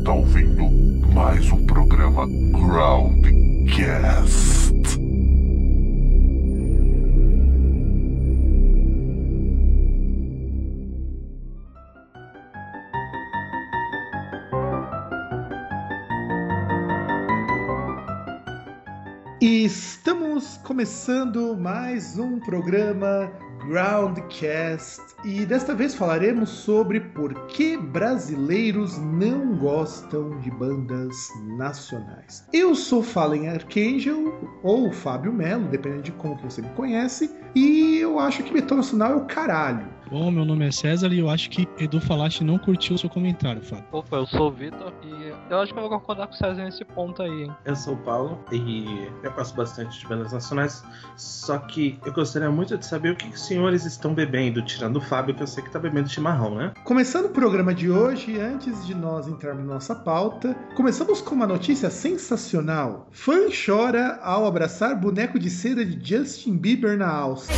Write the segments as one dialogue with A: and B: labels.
A: está ouvindo mais um programa Groundcast.
B: Estamos começando mais um programa Groundcast e desta vez falaremos sobre por que brasileiros não gostam de bandas nacionais. Eu sou Fallen Archangel ou Fábio Melo, dependendo de como você me conhece, e eu acho que metal nacional é o caralho.
C: Bom, meu nome é César e eu acho que Edu Falaste não curtiu o seu comentário, Fábio.
D: Opa, eu sou o Vitor e eu acho que eu vou concordar com o César nesse ponto aí, hein?
E: Eu sou o Paulo e eu gosto bastante de bandas nacionais, só que eu gostaria muito de saber o que os senhores estão bebendo, tirando o Fábio, que eu sei que tá bebendo chimarrão, né?
B: Começando o programa de hoje, antes de nós entrarmos na nossa pauta, começamos com uma notícia sensacional. Fã chora ao abraçar boneco de cera de Justin Bieber na alça.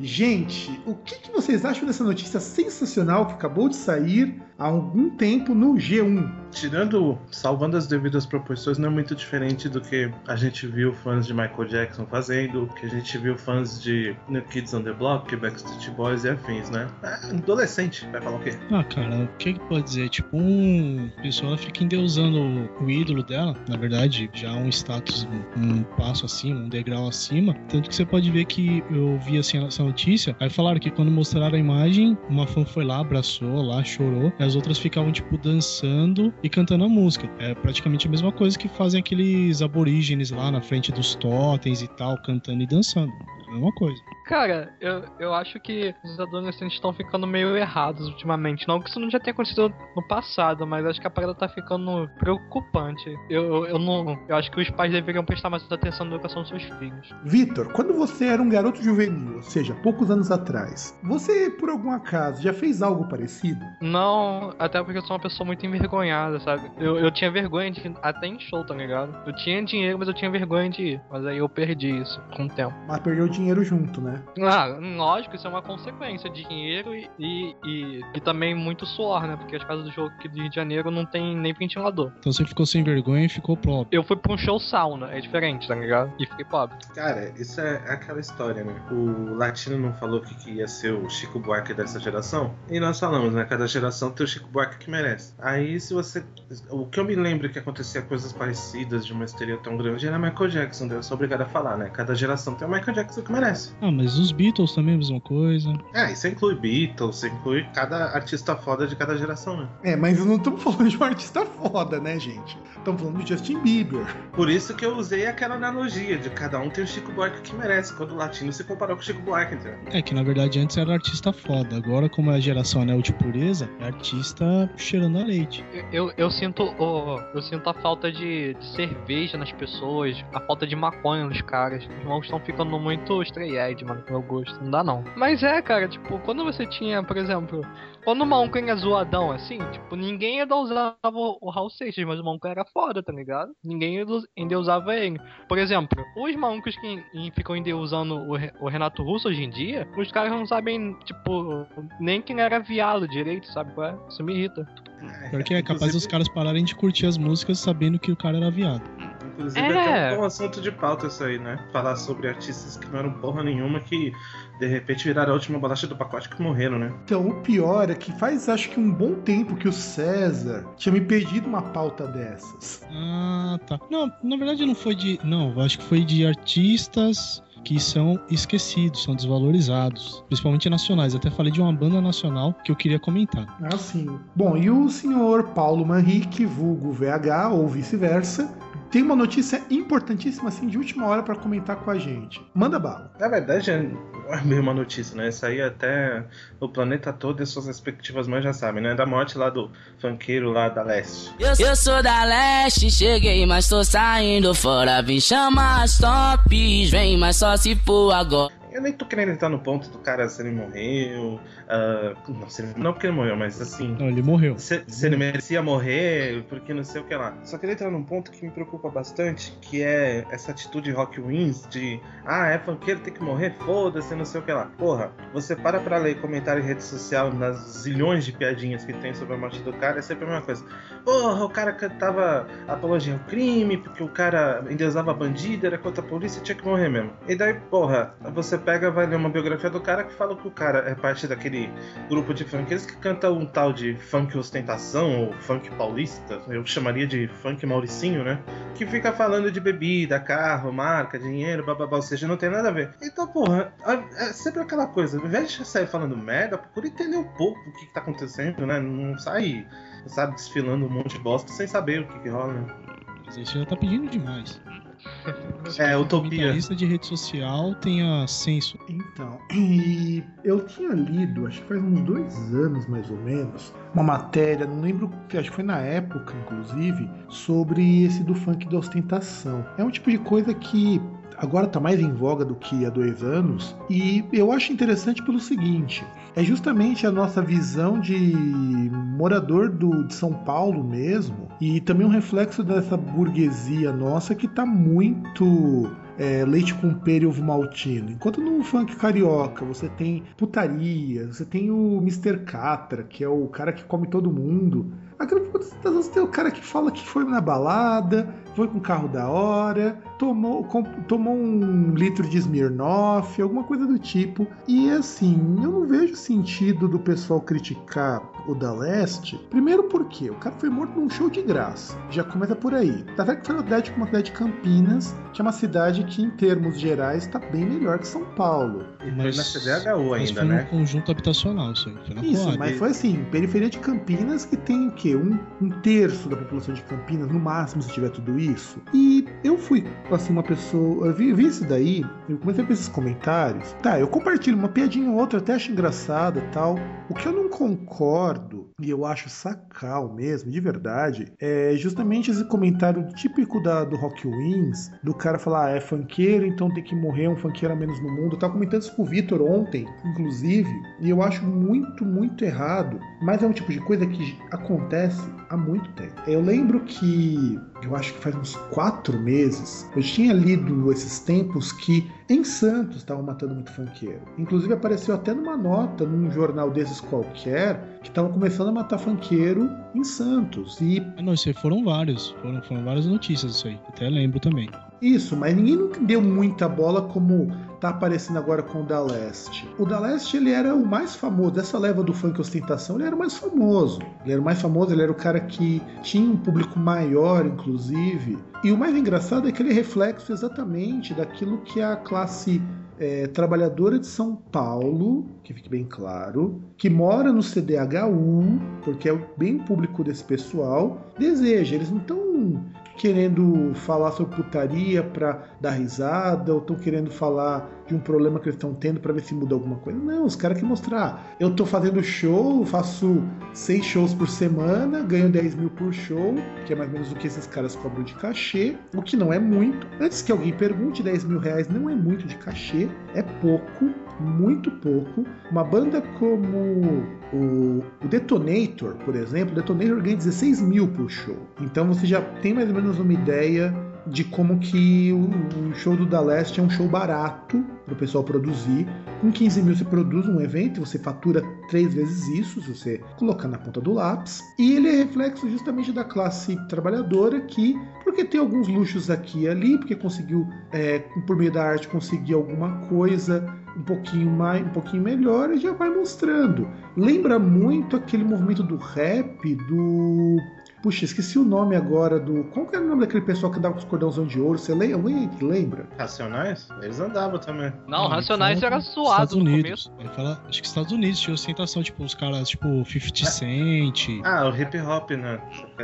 B: Gente, o que, que vocês acham dessa notícia sensacional que acabou de sair há algum tempo no G1?
E: Tirando, salvando as devidas proporções, não é muito diferente do que a gente viu fãs de Michael Jackson fazendo, que a gente viu fãs de New Kids on the Block, Backstreet Boys e afins, né? É, adolescente, vai falar o quê?
C: Ah, cara, o que que pode dizer? Tipo, um pessoa fica endeusando o ídolo dela, na verdade, já um status, um, um passo acima, um degrau acima. Tanto que você pode ver que eu vi assim essa notícia, aí falaram que quando mostraram a imagem, uma fã foi lá, abraçou lá, chorou, e as outras ficavam, tipo, dançando e cantando a música. É praticamente a mesma coisa que fazem aqueles aborígenes lá na frente dos totens e tal, cantando e dançando. A mesma coisa.
D: Cara, eu, eu acho que os adolescentes estão ficando meio errados ultimamente. Não que isso não já tenha acontecido no passado, mas acho que a parada tá ficando preocupante. Eu, eu, eu não. Eu acho que os pais deveriam prestar mais atenção na educação dos seus filhos.
B: Vitor, quando você era um garoto juvenil, ou seja, poucos anos atrás, você, por algum acaso, já fez algo parecido?
D: Não, até porque eu sou uma pessoa muito envergonhada, sabe? Eu, eu tinha vergonha de ir até em show, tá ligado? Eu tinha dinheiro, mas eu tinha vergonha de ir. Mas aí eu perdi isso com o tempo.
B: Mas perdeu o dinheiro junto, né?
D: Ah, lógico, isso é uma consequência. Dinheiro e, e, e, e também muito suor, né? Porque as casas do jogo aqui do Rio de Janeiro não tem nem ventilador.
C: Então você ficou sem vergonha e ficou pobre.
D: Eu fui pra um show sauna, é diferente, tá ligado? E fiquei pobre.
E: Cara, isso é aquela história, né? O Latino não falou que, que ia ser o Chico Buarque dessa geração? E nós falamos, né? Cada geração tem o Chico Buarque que merece. Aí, se você. O que eu me lembro que acontecia coisas parecidas de uma histeria tão grande era Michael Jackson. Eu sou obrigado a falar, né? Cada geração tem o Michael Jackson que merece.
C: Ah, mas os Beatles também é a mesma coisa.
E: É, isso inclui Beatles, isso inclui cada artista foda de cada geração, né?
B: É, mas não estamos falando de um artista foda, né, gente? Estamos falando de Justin Bieber.
E: Por isso que eu usei aquela analogia de cada um tem o Chico Buarque que merece, quando o latino se comparou com o Chico Buarque, entendeu?
C: É que na verdade antes era artista foda, agora como é a geração anel de pureza, é artista cheirando a leite.
D: Eu, eu, eu sinto o, eu sinto a falta de, de cerveja nas pessoas, a falta de maconha nos caras. Os irmãos estão ficando muito estreed, mano, pro meu gosto. Não dá não. Mas é, cara, tipo, quando você tinha, por exemplo, quando o maluco era zoadão assim, tipo, ninguém ainda usava o Raul Seixas, mas o maluco era foda, tá ligado? Ninguém ainda usava ele. Por exemplo, os malucos que ficam endeusando o, o Renato Russo hoje em dia, os caras não sabem, tipo, nem quem era viado direito, sabe? qual é? Isso me irrita.
C: Porque é capaz dos caras pararem de curtir as músicas sabendo que o cara era viado.
E: Inclusive, é até um assunto de pauta isso aí, né? Falar sobre artistas que não eram porra nenhuma, que de repente viraram a última bolacha do pacote que morreram, né?
B: Então, o pior é que faz acho que um bom tempo que o César tinha me pedido uma pauta dessas.
C: Ah, tá. Não, na verdade não foi de. Não, acho que foi de artistas que são esquecidos, são desvalorizados, principalmente nacionais. Até falei de uma banda nacional que eu queria comentar.
B: Ah, sim. Bom, e o senhor Paulo Manrique, vulgo VH ou vice-versa, tem uma notícia importantíssima assim de última hora para comentar com a gente. Manda bala.
E: Na verdade, é bem uma notícia, né? Isso aí até o planeta todo e suas respectivas mães já sabem, né? Da morte lá do funkeiro lá da leste.
F: Eu, eu sou da leste, cheguei, mas tô saindo fora. Vim chamar as tops, vem, mas só se for agora.
E: Eu nem tô querendo entrar no ponto do cara se ele morreu. Uh, não, ele, não porque ele morreu, mas assim.
C: Não, ele morreu.
E: Se, se, ele merecia morrer, porque não sei o que lá. Só queria entrar num ponto que me preocupa bastante, que é essa atitude Rock Wins de ah, é funkeiro, tem que morrer, foda-se, não sei o que lá. Porra, você para pra ler comentário em rede social nas zilhões de piadinhas que tem sobre a morte do cara, é sempre a mesma coisa. Porra, o cara cantava apologia ao crime, porque o cara endeusava bandido, era contra a polícia, tinha que morrer mesmo. E daí, porra, você pega, vai ler uma biografia do cara que fala que o cara é parte daquele grupo de funkeiros que canta um tal de funk ostentação, ou funk paulista, eu chamaria de funk mauricinho, né? Que fica falando de bebida, carro, marca, dinheiro, bababá, ou seja, não tem nada a ver. Então, porra, é sempre aquela coisa, ao invés de sair falando merda, procura entender um pouco o que, que tá acontecendo, né? Não sai, sabe, desfilando um monte de bosta sem saber o que, que rola, né?
C: Isso já tá pedindo demais.
E: É, utopia.
C: lista de rede social tenha senso.
B: Então, e eu tinha lido, acho que faz uns dois anos mais ou menos, uma matéria, não lembro, acho que foi na época, inclusive, sobre esse do funk da ostentação. É um tipo de coisa que agora está mais em voga do que há dois anos, e eu acho interessante pelo seguinte: é justamente a nossa visão de morador do, de São Paulo mesmo, e também um reflexo dessa burguesia nossa que está muito é, leite com pera e ovo maltino. Enquanto no funk carioca você tem putaria, você tem o Mr. Catra, que é o cara que come todo mundo. Aqui no você tem o cara que fala que foi na balada, foi com carro da hora, tomou, com, tomou um litro de Smirnoff, alguma coisa do tipo. E assim, eu não vejo sentido do pessoal criticar o da Leste. Primeiro porque o cara foi morto num show de graça. Já começa por aí. Tá certo que foi uma cidade como a cidade de Campinas, que é uma cidade que, em termos gerais, está bem melhor que São Paulo.
E: E foi na CDHU
C: mas
E: ainda,
C: foi
E: né?
C: num conjunto habitacional isso aí. Foi na
B: Isso,
C: Coab.
B: mas foi assim, periferia de Campinas que tem o quê? Um, um terço da população de Campinas, no máximo, se tiver tudo isso. E eu fui, assim, uma pessoa. Eu vi, vi isso daí, eu comecei a ver esses comentários. Tá, eu compartilho uma piadinha ou outra, até acho engraçada e tal. O que eu não concordo, concordo e eu acho sacal mesmo, de verdade, é justamente esse comentário típico da, do Rock Wins, do cara falar, ah, é funkeiro, então tem que morrer um funkeiro a menos no mundo. Eu tava comentando isso com o Vitor ontem, inclusive, e eu acho muito, muito errado. Mas é um tipo de coisa que acontece há muito tempo. Eu lembro que, eu acho que faz uns quatro meses, eu tinha lido esses tempos que em Santos estavam matando muito funkeiro. Inclusive apareceu até numa nota num jornal desses qualquer que estavam começando a matar funkeiro em Santos. E
C: Ah, não, isso aí foram vários. Foram, foram várias notícias isso aí. Até lembro também.
B: Isso, mas ninguém deu muita bola como tá aparecendo agora com o da Leste. O da Leste ele era o mais famoso dessa leva do funk ostentação, ele era o mais famoso. Ele era o mais famoso, ele era o cara que tinha um público maior, inclusive. E o mais engraçado é que ele é reflexo exatamente daquilo que a classe é, trabalhadora de São Paulo, que fique bem claro, que mora no CDHU, porque é bem público desse pessoal, deseja. Eles não estão querendo falar sobre putaria para dar risada, ou estão querendo falar de um problema que eles estão tendo para ver se muda alguma coisa. Não, os caras querem mostrar. Eu tô fazendo show, faço seis shows por semana, ganho 10 mil por show, que é mais ou menos o que esses caras cobram de cachê, o que não é muito. Antes que alguém pergunte, 10 mil reais não é muito de cachê, é pouco, muito pouco. Uma banda como o, o Detonator, por exemplo, o Detonator ganha 16 mil por show. Então você já tem mais ou menos uma ideia de como que o, o show do Da Leste é um show barato para o pessoal produzir. Com 15 mil você produz um evento, você fatura três vezes isso, se você colocar na ponta do lápis. E ele é reflexo justamente da classe trabalhadora que, porque tem alguns luxos aqui e ali, porque conseguiu, é, por meio da arte, conseguir alguma coisa um pouquinho mais, um pouquinho melhor e já vai mostrando. Lembra muito aquele movimento do rap do Puxa, esqueci o nome agora do. Qual que era o nome daquele pessoal que andava com os cordãozão de ouro? Você lembra? Alguém que lembra?
E: Racionais? Eles andavam também.
D: Não, Racionais
C: fala
D: era suado
C: Estados
D: no
C: Unidos.
D: começo.
C: Ele fala, acho que Estados Unidos tinha ostentação, tipo, os caras, tipo, 50 Cent.
E: Ah, o hip hop, né?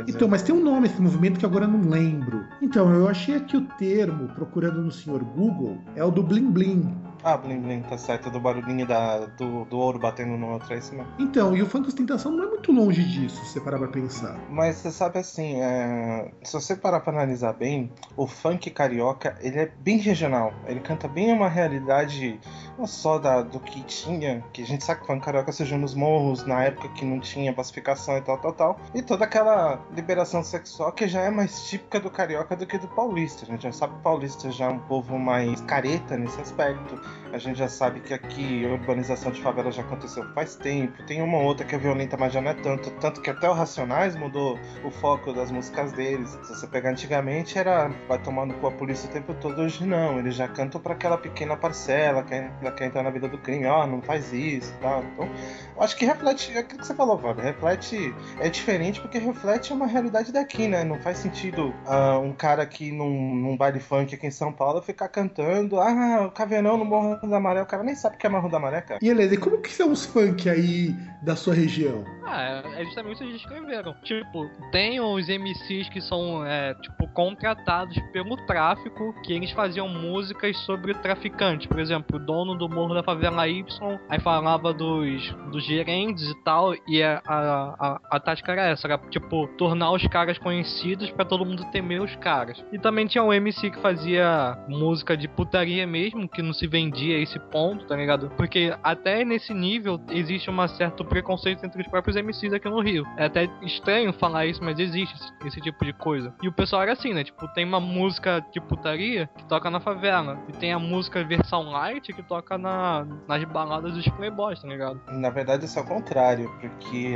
B: Então, mas tem um nome esse movimento que agora eu não lembro. Então, eu achei aqui o termo, procurando no senhor Google, é o do Bling Bling.
E: Ah, Blim Blim, tá certo, do barulhinho da, do, do ouro batendo no outro, é isso mesmo.
B: Então, e o funk ostentação não é muito longe disso, se você parar pra pensar.
E: Mas você sabe assim, é, se você parar pra analisar bem, o funk carioca, ele é bem regional. Ele canta bem uma realidade não só da, do que tinha, que a gente sabe que o funk carioca surgiu nos morros, na época que não tinha pacificação e tal, tal, tal, e toda aquela liberação sexual que já é mais típica do carioca do que do paulista. A gente já sabe que o paulista já é um povo mais careta nesse aspecto. A gente já sabe que aqui a urbanização de favela já aconteceu faz tempo. Tem uma outra que é violenta, mas já não é tanto. Tanto que até o Racionais mudou o foco das músicas deles. Se você pegar antigamente, era vai tomar no cu a polícia o tempo todo. Hoje não. Eles já cantam para aquela pequena parcela que ainda quer entrar na vida do crime. Ó, não faz isso tal. Então, acho que reflete. É aquilo que você falou, Fábio. Reflete. É diferente porque reflete uma realidade daqui, né? Não faz sentido uh, um cara aqui num, num baile funk aqui em São Paulo ficar cantando. Ah, o Caveirão no Morro da Maré. O cara nem sabe o que é Morro da Maré, cara.
B: E Helena, e como que são os funk aí da sua região?
D: Ah, é justamente o que eles escreveram. Tipo, tem os MCs que são, é, tipo, contratados pelo tráfico, que eles faziam músicas sobre traficantes. Por exemplo, o dono do Morro da Favela Y, aí falava dos, dos gerentes e tal, e a, a, a, tática era essa, era, tipo, tornar os caras conhecidos para todo mundo temer os caras. E também tinha um MC que fazia música de putaria mesmo, que não se vendia a esse ponto, tá ligado? Porque até nesse nível existe um certo preconceito entre os próprios MCs aqui no Rio. É até estranho falar isso, mas existe esse, esse, tipo de coisa. E o pessoal era assim, né? Tipo, tem uma música de putaria que toca na favela. E tem a música versão light que toca na, nas baladas dos playboys, tá ligado?
E: Na verdade, isso é o contrário. Porque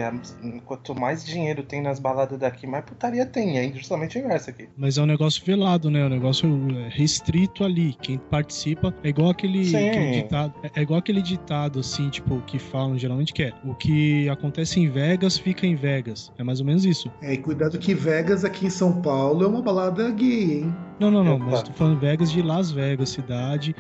E: quanto mais dinheiro tem nas baladas daqui, mais putaria tem. É justamente o inverso aqui.
C: Mas é um negócio velado, né? É um negócio é, restrito ali. Quem participa é igual aquele, aquele ditado. É, é igual aquele ditado, assim, tipo, que falam geralmente que é o que acontece em Vegas fica em Vegas. É mais ou menos isso.
B: É, e cuidado que Vegas aqui em São Paulo é uma balada gay, hein?
C: Não, não, não, é, mas tô falando Vegas de Las Vegas, cidade.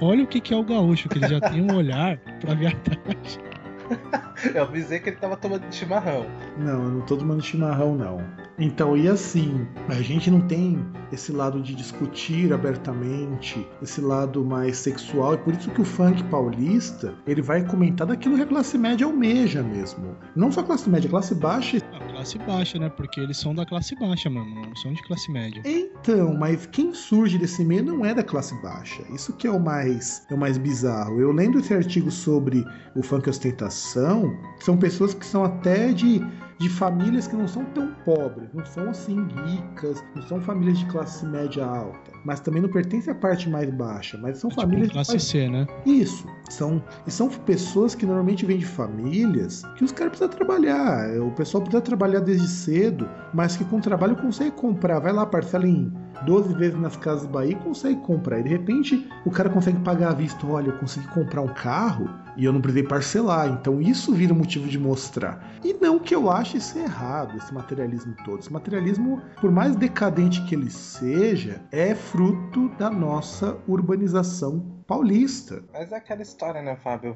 C: Olha o que é o gaúcho, que ele já tem um olhar pra viadagem.
E: Eu avisei que ele tava tomando chimarrão.
B: Não, eu não tô tomando chimarrão, não. Então, e assim, a gente não tem esse lado de discutir abertamente, esse lado mais sexual, e por isso que o funk paulista, ele vai comentar daquilo que a classe média almeja mesmo. Não só a classe média, a classe baixa.
C: Classe baixa, né? Porque eles são da classe baixa, mano, não são de classe média.
B: Então, mas quem surge desse meio não é da classe baixa. Isso que é o mais, é o mais bizarro. Eu lendo esse artigo sobre o funk ostentação, são pessoas que são até de de famílias que não são tão pobres, não são assim ricas, não são famílias de classe média alta, mas também não pertencem à parte mais baixa, mas são é tipo famílias
C: tipo classe de C, né?
B: Isso, são e são pessoas que normalmente vêm de famílias que os caras precisam trabalhar, o pessoal precisa trabalhar desde cedo, mas que com trabalho consegue comprar, vai lá parcela em 12 vezes nas casas Bahia e consegue comprar. E de repente o cara consegue pagar à vista, olha, eu consegui comprar um carro e eu não precisei parcelar. Então isso vira motivo de mostrar. E não que eu ache isso errado, esse materialismo todo. Esse materialismo, por mais decadente que ele seja, é fruto da nossa urbanização paulista.
E: Mas é aquela história, né, Fábio?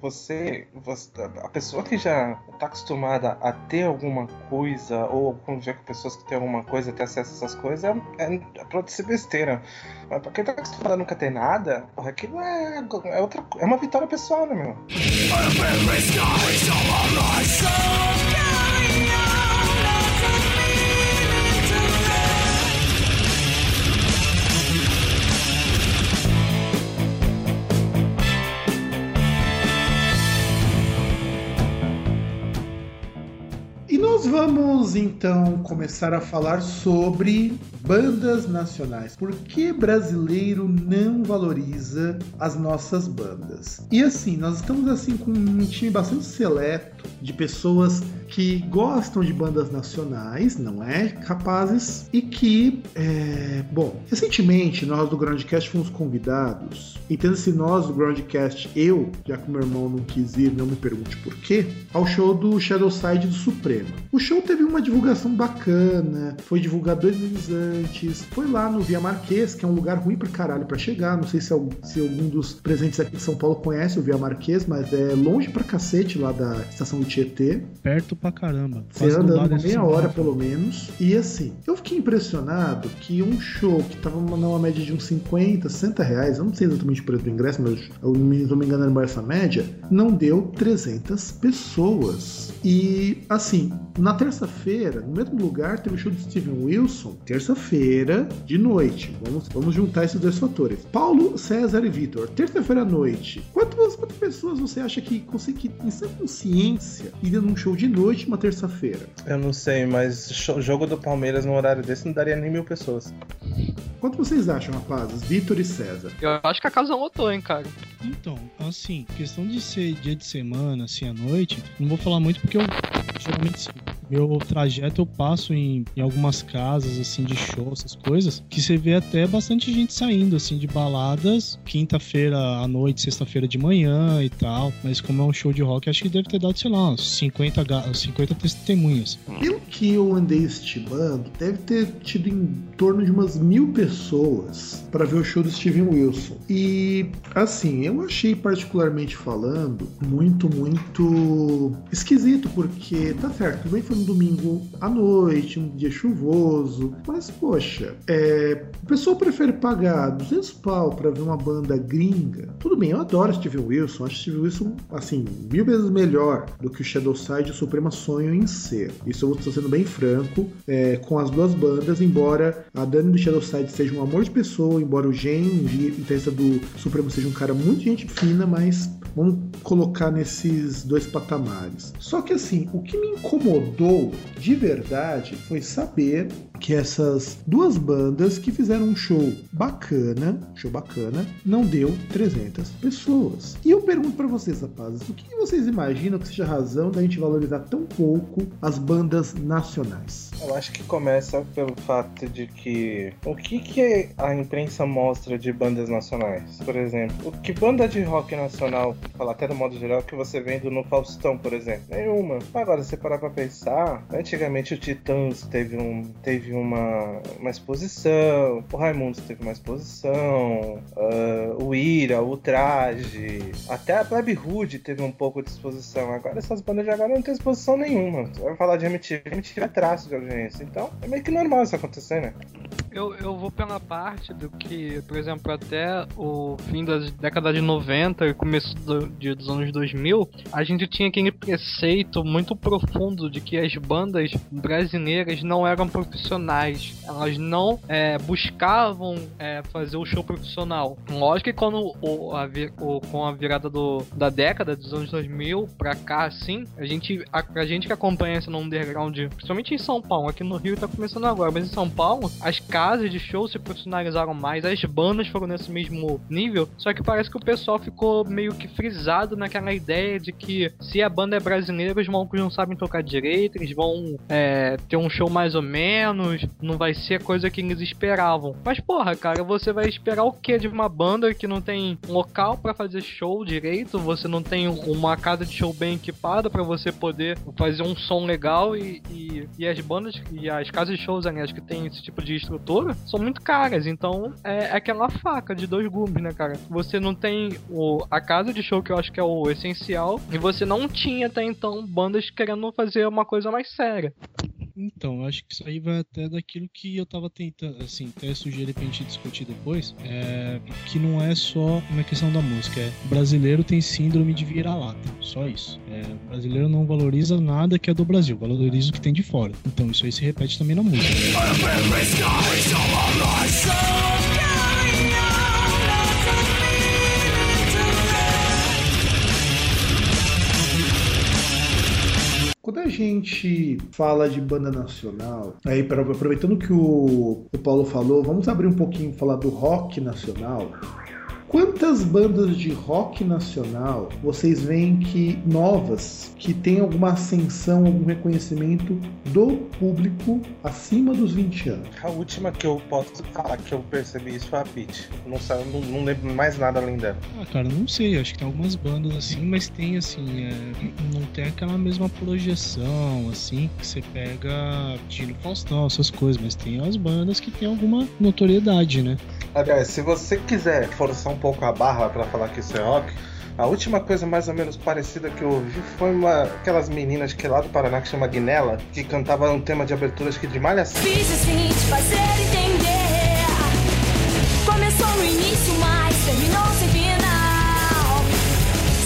E: Você, você a pessoa que já está acostumada a ter alguma coisa, ou conviver com pessoas que têm alguma coisa, ter acesso a essas coisas, é, é, é pra ser besteira. Mas pra quem tá acostumado a nunca ter nada, porra, aquilo é, é, outra, é uma vitória pessoal, né, meu?
B: Vamos então começar a falar sobre bandas nacionais. Por que brasileiro não valoriza as nossas bandas? E assim, nós estamos assim com um time bastante seleto de pessoas que gostam de bandas nacionais, não é? Capazes e que, é... bom, recentemente nós do Groundcast fomos convidados. Entenda-se nós do Groundcast, eu, já que meu irmão não quis ir, não me pergunte por quê, ao show do Shadow Side do Supremo. O show teve uma divulgação bacana, foi divulgado dois meses antes, foi lá no Via Marquês, que é um lugar ruim pra caralho pra chegar. Não sei se, se algum dos presentes aqui de São Paulo conhece o Via Marquês, mas é longe pra cacete lá da estação do Tietê.
C: Perto pra caramba.
B: Você
C: Quase do
B: anda
C: lado
B: uma
C: desse
B: meia hora
C: semáforo.
B: pelo menos. E assim, eu fiquei impressionado que um show que tava numa média de uns 50, 60 reais, eu não sei exatamente o preço do ingresso, mas eu não me enganando essa média, não deu 300 pessoas. E assim, na terça-feira, no mesmo lugar, teve o show de Steven Wilson, terça-feira de noite. Vamos, vamos juntar esses dois fatores. Paulo, César e Vitor, terça-feira à noite. Quantas, quantas pessoas você acha que consegue, em sã consciência, iria num show de noite uma terça-feira?
E: Eu não sei, mas jogo do Palmeiras num horário desse não daria nem mil pessoas.
B: Quanto vocês acham, rapazes? Vitor e César.
D: Eu acho que a casa lotou, hein, cara.
C: Então, assim, questão de ser dia de semana, assim, à noite, não vou falar muito porque eu geralmente assim, meu trajeto eu passo em, em algumas casas, assim, de show, essas coisas, que você vê até bastante gente saindo, assim, de baladas, quinta-feira à noite, sexta-feira de manhã e tal. Mas como é um show de rock, acho que deve ter dado, sei lá, uns 50, ga- 50 testemunhas.
B: Pelo que eu andei estimando, deve ter tido em torno de umas mil pessoas para ver o show do Steven Wilson. E assim, eu achei particularmente falando muito, muito esquisito, porque tá certo, que foi um domingo à noite, um dia chuvoso, mas poxa, é, o pessoal prefere pagar 200 pau para ver uma banda gringa. Tudo bem, eu adoro Steven Wilson, acho Steven Wilson assim mil vezes melhor do que o Shadowside e o Suprema Sonho em ser. Isso eu estou sendo bem franco é, com as duas bandas, embora a Dani do Shadowside seja um amor de pessoa, embora o Gen, o guitarrista do Supremo, seja um cara muito gente fina, mas vamos colocar nesses dois patamares. Só que assim, o que me incomodou de verdade foi saber que essas duas bandas que fizeram um show bacana, show bacana, não deu 300 pessoas. E eu pergunto pra vocês, rapazes, o que vocês imaginam que seja a razão da gente valorizar tão pouco as bandas nacionais?
E: Eu acho que começa pelo fato de que o que, que a imprensa mostra de bandas nacionais? Por exemplo, o que banda de rock nacional, falar até do modo geral, que você vendo no Faustão, por exemplo? Nenhuma. Agora, se parar pra pensar, antigamente o Titãs teve, um, teve uma, uma exposição, o Raimundos teve uma exposição, ah, o Ira, o Traje, até a Plebe Hood teve um pouco de exposição. Agora essas bandas de agora não tem exposição nenhuma. Você vai falar de MTV, MTV é traço de audiência. Então é meio que normal isso acontecer, né?
D: Eu, eu vou pela parte do que, por exemplo, até o fim da década de 90 e começo do- de- dos anos 2000, a gente tinha aquele preceito muito profundo de que as bandas brasileiras não eram profissionais. Elas não é, buscavam é, fazer o show profissional. Lógico que quando o, a, o- com a virada do, da década dos anos 2000 pra cá, assim, a gente, a, pra gente que acompanha esse no underground, principalmente em São Paulo, aqui no Rio tá começando agora, mas em São Paulo, as casas de show se profissionalizaram mais, as bandas foram nesse mesmo nível, só que parece que o pessoal ficou meio que frisado naquela ideia de que se a banda é brasileira, os malucos não sabem tocar direito, eles vão é, ter um show mais ou menos, não vai ser a coisa que eles esperavam. Mas porra, cara, você vai esperar o que de uma banda que não tem local pra fazer show direito, você não tem uma casa de show bem equipada pra você poder fazer um som legal e, e, e as bandas e as casas de shows, aliás, que tem esse tipo de estrutura, são muito caras. Então é, é aquela faca de dois gumes, né, cara? Você não tem o, a casa de show que eu acho que é o essencial, e você não tinha até então bandas querendo fazer uma coisa mais séria.
C: Então, eu acho que isso aí vai até daquilo que eu tava tentando, assim, até sugerir pra gente discutir depois, é, que não é só uma questão da música, é brasileiro tem síndrome de vira-lata, só isso. É, o brasileiro não valoriza nada que é do Brasil, valoriza o que tem de fora. Então isso aí se repete também na música.
B: Quando a gente fala de banda nacional, aí aproveitando que o, o Paulo falou, vamos abrir um pouquinho falar do rock nacional. Quantas bandas de rock nacional vocês veem que novas, que tem alguma ascensão, algum reconhecimento do público acima dos 20 anos?
E: A última que eu posso falar que eu percebi isso foi a Peach. Não, não, não lembro mais nada além dela.
C: Ah, cara, não sei, acho que tem algumas bandas assim, mas tem assim, é, não tem aquela mesma projeção, assim, que você pega Tino Faustão, essas coisas, mas tem as bandas que tem alguma notoriedade, né?
E: Aliás, se você quiser forçar um pouco a barra pra falar que isso é rock, A última coisa mais ou menos parecida que eu ouvi foi uma, aquelas meninas que é lá do Paraná que chama Guinela, que cantava um tema de abertura acho que de Malhação.
G: Fiz assim te fazer entender. Começou no início, mas terminou sem final.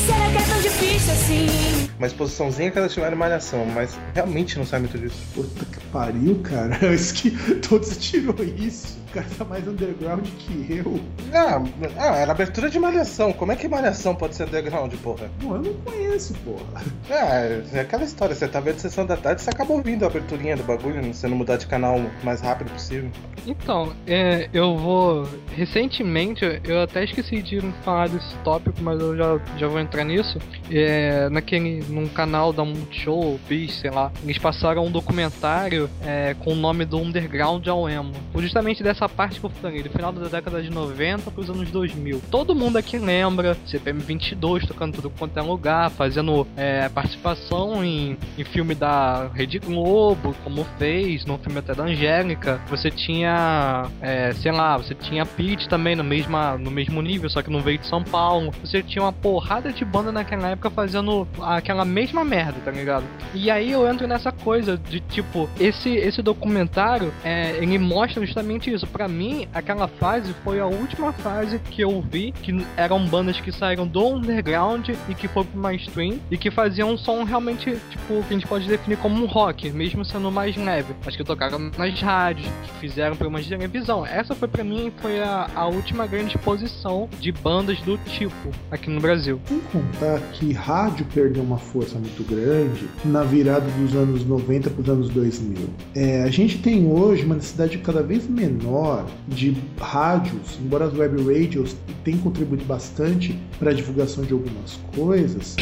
G: Será que é tão difícil assim?
E: Uma exposiçãozinha que elas tiveram Malhação, mas realmente não sai muito disso.
B: Puta que pariu, cara. Isso que todos tirou isso. Cara tá mais underground que eu.
E: Ah, ah, era abertura de Malhação. Como é que Malhação pode ser underground, porra?
B: Pô, eu não conheço, porra.
E: Ah, é aquela história, você tá vendo sessão da tarde, você acaba ouvindo a aberturinha do bagulho, né? você não mudar de canal o mais rápido possível.
D: Então, é, eu vou. Recentemente, eu até esqueci de falar desse tópico, mas eu já, já vou entrar nisso. É, naquele, num canal da Multishow, Bis, sei lá, eles passaram um documentário é, com o nome do Underground ao Emo. Justamente dessa parte que eu falei, do final da década de 90 pros anos 2000. Todo mundo aqui lembra, CPM 22 tocando tudo quanto é lugar, fazendo é, participação em, em filme da Rede Globo, como fez, no filme até da Angélica. Você tinha, é, sei lá, você tinha Pete também no, mesma, no mesmo nível, só que não veio de São Paulo. Você tinha uma porrada de banda naquela época fazendo aquela mesma merda, tá ligado? E aí eu entro nessa coisa de tipo, esse, esse documentário, é, ele mostra justamente isso. Pra mim, aquela fase foi a última fase que eu vi que eram bandas que saíram do underground e que foram pro mainstream e que faziam um som realmente, tipo, que a gente pode definir como um rock, mesmo sendo mais leve. Acho que tocaram nas rádios, que fizeram programas de televisão. Essa foi pra mim foi a, a última grande exposição de bandas do tipo aqui no Brasil.
B: Sem contar que rádio perdeu uma força muito grande na virada dos anos 90 para os anos 2000. É, a gente tem hoje uma necessidade cada vez menor de rádios, embora as web radios tenham contribuído bastante para a divulgação de algumas coisas.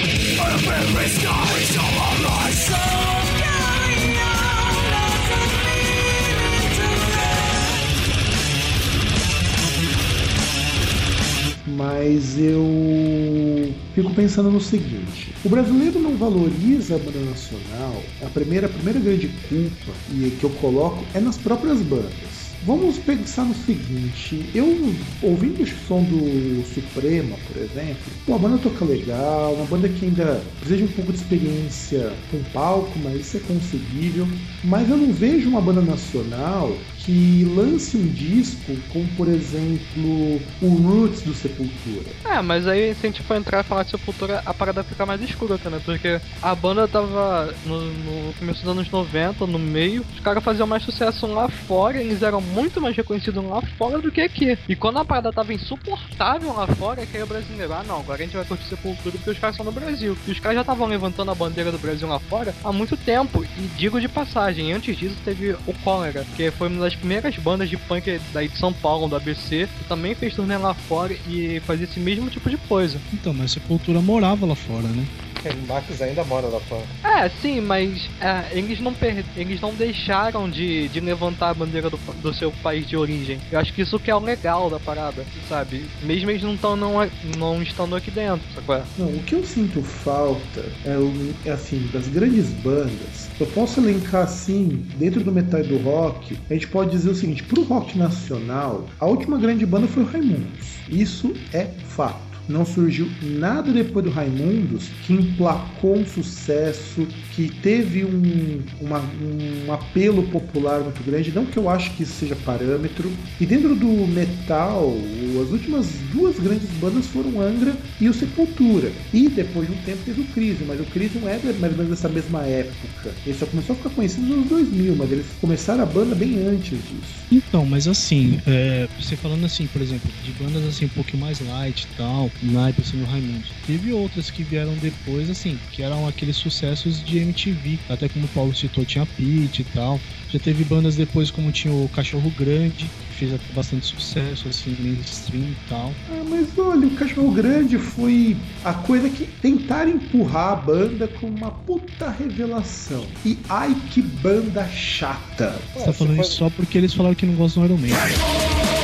B: Mas eu fico pensando no seguinte: o brasileiro não valoriza a banda nacional. A primeira, a primeira grande culpa que eu coloco é nas próprias bandas. Vamos pensar no seguinte, eu ouvindo o som do Suprema, por exemplo, pô, a banda toca legal, uma banda que ainda precisa de um pouco de experiência com palco, mas isso é conseguível. Mas eu não vejo uma banda nacional que lance um disco como, por exemplo, o Roots do Sepultura.
D: É, mas aí se a gente for entrar e falar de Sepultura, a parada fica mais escrota, né? Porque a banda tava no, no começo dos anos 90, no meio, os caras faziam mais sucesso lá fora, eles eram muito mais reconhecidos lá fora do que aqui. E quando a parada tava insuportável lá fora, que aí o brasileiro, ah não, agora a gente vai curtir Sepultura porque os caras são no Brasil. E os caras já estavam levantando a bandeira do Brasil lá fora há muito tempo. E digo de passagem, antes disso teve o Cólera, que foi uma das primeiras bandas de punk daí de São Paulo, do ABC, que também fez turnê lá fora e fazia esse mesmo tipo de coisa.
C: Então, mas Sepultura morava lá fora, né?
E: O Marcos ainda mora lá fora.
D: É, sim, mas é, eles, não per... eles não deixaram de, de levantar a bandeira do, do seu país de origem. Eu acho que isso que é o legal da parada, sabe? Mesmo eles não, tão, não, não estando aqui dentro, sabe?
B: Não, o que eu sinto falta é, o, é assim, das grandes bandas. Eu posso elencar assim, dentro do metal e do rock, a gente pode dizer o seguinte: pro rock nacional, a última grande banda foi o Raimundos. Isso é fato não surgiu nada depois do Raimundos que emplacou um sucesso, que teve um, uma, um apelo popular muito grande. Não que eu acho que isso seja parâmetro. E dentro do metal, as últimas duas grandes bandas foram Angra e o Sepultura. E depois de um tempo teve o Crisium, mas o Crisium é mais ou menos dessa mesma época. Ele só começou a ficar conhecido nos anos 2000, mas eles começaram a banda bem antes disso.
C: Então, mas assim, é, você falando assim, por exemplo, de bandas assim um pouco mais light e tal, naipe assim no Raimundo. Teve outras que vieram depois, assim, que eram aqueles sucessos de MTV. Até como o Paulo citou, tinha Pete e tal. Já teve bandas depois como tinha o Cachorro Grande, que fez bastante sucesso, assim, mainstream e tal.
B: Ah, mas olha, o Cachorro Grande foi a coisa que tentaram empurrar a banda com uma puta revelação. E ai que banda chata.
C: Você tá falando isso só porque eles falaram que não gostam do Iron Man.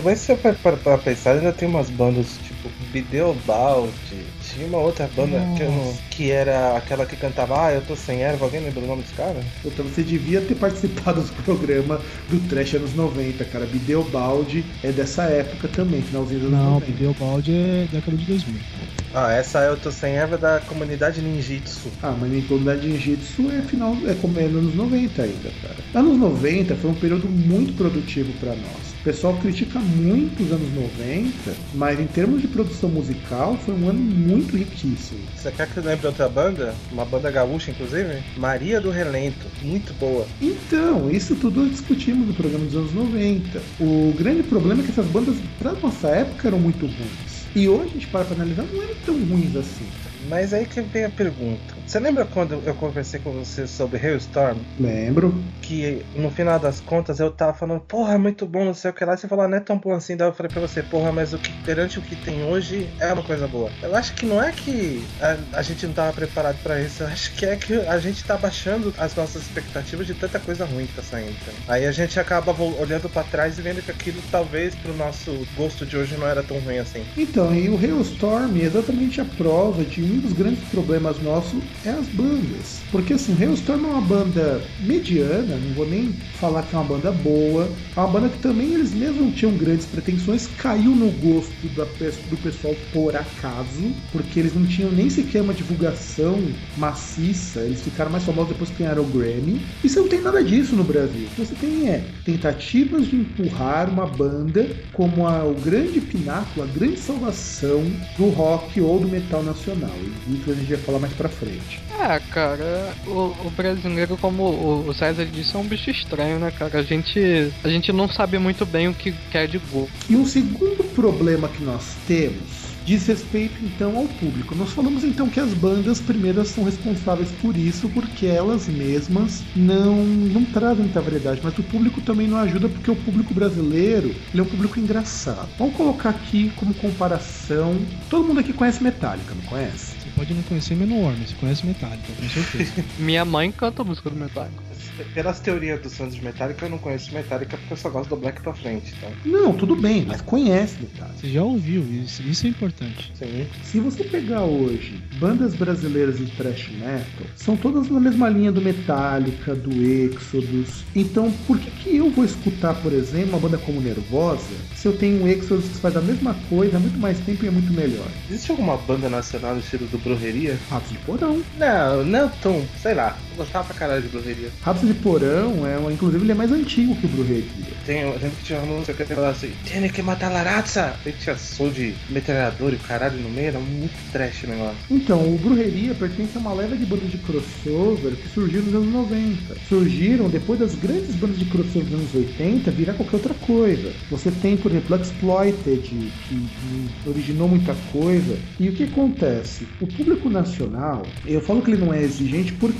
E: Também se você for para pensar, ainda tem umas bandas tipo Bideobaldi. Tinha uma outra banda que, não- que era aquela que cantava Ah, eu tô sem erva. Alguém lembra o nome desse cara?
B: Então você devia ter participado do programa do Trash anos 90, cara. Bideobaldi é dessa época também, finalzinho dos anos
C: Não,
B: 90.
C: Pideu Balde é década de 2000.
E: Ah, essa eu tô sem erva da comunidade ninjitsu.
B: Ah, mas nem comunidade de Jiu-Jitsu é final, é como é nos anos 90 ainda, cara. Anos 90 foi um período muito produtivo pra nós. O pessoal critica muito os anos 90, mas em termos de produção musical foi um ano muito riquíssimo.
E: Você quer que eu lembre outra banda? Uma banda gaúcha, inclusive? Maria do Relento. Muito boa.
B: Então, isso tudo discutimos no programa dos anos 90. O grande problema é que essas bandas, pra nossa época, eram muito ruins. E hoje a gente para pra analisar, não eram tão ruins assim.
E: Mas aí que vem a pergunta. Você lembra quando eu conversei com você sobre Hailstorm?
B: Lembro.
E: Que no final das contas eu tava falando, porra, é muito bom, não sei o que lá. Você falou, ah, não é tão bom assim. Daí eu falei pra você, porra, mas o que perante o que tem hoje é uma coisa boa. Eu acho que não é que a, a gente não tava preparado pra isso. Eu acho que é que a gente tá baixando as nossas expectativas de tanta coisa ruim que tá saindo. Aí a gente acaba olhando pra trás e vendo que aquilo talvez pro nosso gosto de hoje não era tão ruim assim.
B: Então, e o Hailstorm é exatamente a prova de um dos grandes problemas nossos é as bandas. Porque assim, Hailstorm é uma banda mediana, não vou nem falar que é uma banda boa, é uma banda que também eles mesmos tinham grandes pretensões, caiu no gosto da do pessoal por acaso, porque eles não tinham nem sequer uma divulgação maciça, eles ficaram mais famosos depois que ganharam o Grammy. E você não tem nada disso no Brasil. O que você tem é tentativas de empurrar uma banda como a- o grande pináculo, a grande salvação do rock ou do metal nacional. Isso a gente vai falar mais pra frente.
D: É, cara, o, o brasileiro, como o, o César disse, é um bicho estranho, né, cara? A gente, a gente não sabe muito bem o que quer de gol.
B: E um segundo problema que nós temos diz respeito então ao público. Nós falamos então que as bandas primeiras são responsáveis por isso, porque elas mesmas não, não trazem muita variedade, mas o público também não ajuda porque o público brasileiro ele é um público engraçado. Vamos colocar aqui como comparação. Todo mundo aqui conhece Metallica, não conhece?
C: Você pode não conhecer Menor, mas você conhece Metallica, com certeza.
D: Minha mãe canta a música do Metallica.
E: Pelas teorias dos Santos de Metallica, eu não conheço Metallica porque eu só gosto do Black pra frente, tá?
B: Não, tudo bem, mas conhece Metallica.
C: Você já ouviu, isso, isso é importante.
E: Sim.
B: Se você pegar hoje bandas brasileiras de thrash metal, são todas na mesma linha do Metallica, do Exodus. Então, por que, que eu vou escutar, por exemplo, uma banda como Nervosa, se eu tenho um Exodus que faz a mesma coisa há muito mais tempo e é muito melhor?
E: Existe alguma banda nacional no estilo do Brujeria?
B: Ratos de Porão.
E: Não, não tão, sei lá. Gostava pra caralho de Brujeria.
B: Ratos de Porão, é, uma- inclusive, ele é mais antigo que o Brujeria.
E: Tem, eu lembro que tinha uma música que falava assim, tem que matar Laratza! Aí tinha som de metralhador e o caralho no meio, era muito trash o negócio.
B: Então, o Brujeria pertence a uma leva de bandas de crossover que surgiram nos anos 90. Surgiram depois das grandes bandas de crossover dos anos 80 virar qualquer outra coisa. Você tem, por exemplo, Exploited, que hum, originou muita coisa. E o que acontece? O público nacional, eu falo que ele não é exigente por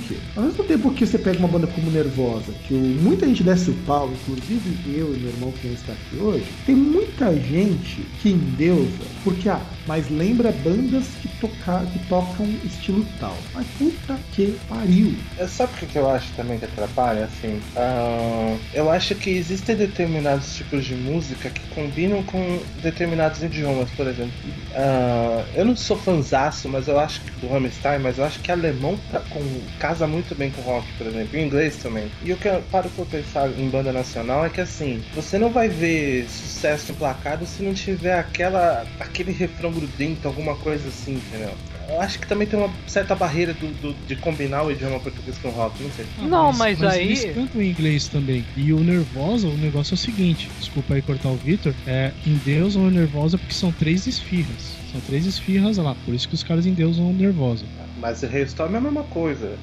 B: Ao mesmo tempo que você pega uma banda como Nervosa, que muita gente desce o pau, inclusive eu e meu irmão que não está aqui hoje, tem muita gente que endeusa, porque, ah, mas lembra bandas que, toca, que tocam estilo tal. Mas puta que pariu.
E: É, Sabe o que eu acho também que atrapalha? Assim, ah, eu acho que existem determinados tipos de música que combinam com determinados idiomas, por exemplo. Ah, eu não sou fanzaço, mas eu acho que do Rammstein, mas eu acho que alemão tá com, casa muito bem com rock, por exemplo, e inglês também. E o que eu paro pra pensar em banda nacional é que assim, você não vai ver sucesso emplacado se não tiver aquela aquele refrão grudento, alguma coisa assim, entendeu? Eu acho que também tem uma certa barreira do, do- de combinar o idioma português com o rock, não sei.
D: Não, mas aí-
C: Eles cantam em inglês também. E o Nervosa, o negócio é o seguinte: desculpa aí cortar o Victor. É, endeusam o Nervosa porque são três esfirras. São três esfirras lá, por isso que os caras endeusam o Nervosa.
E: Mas o Hailstorm é a mesma coisa.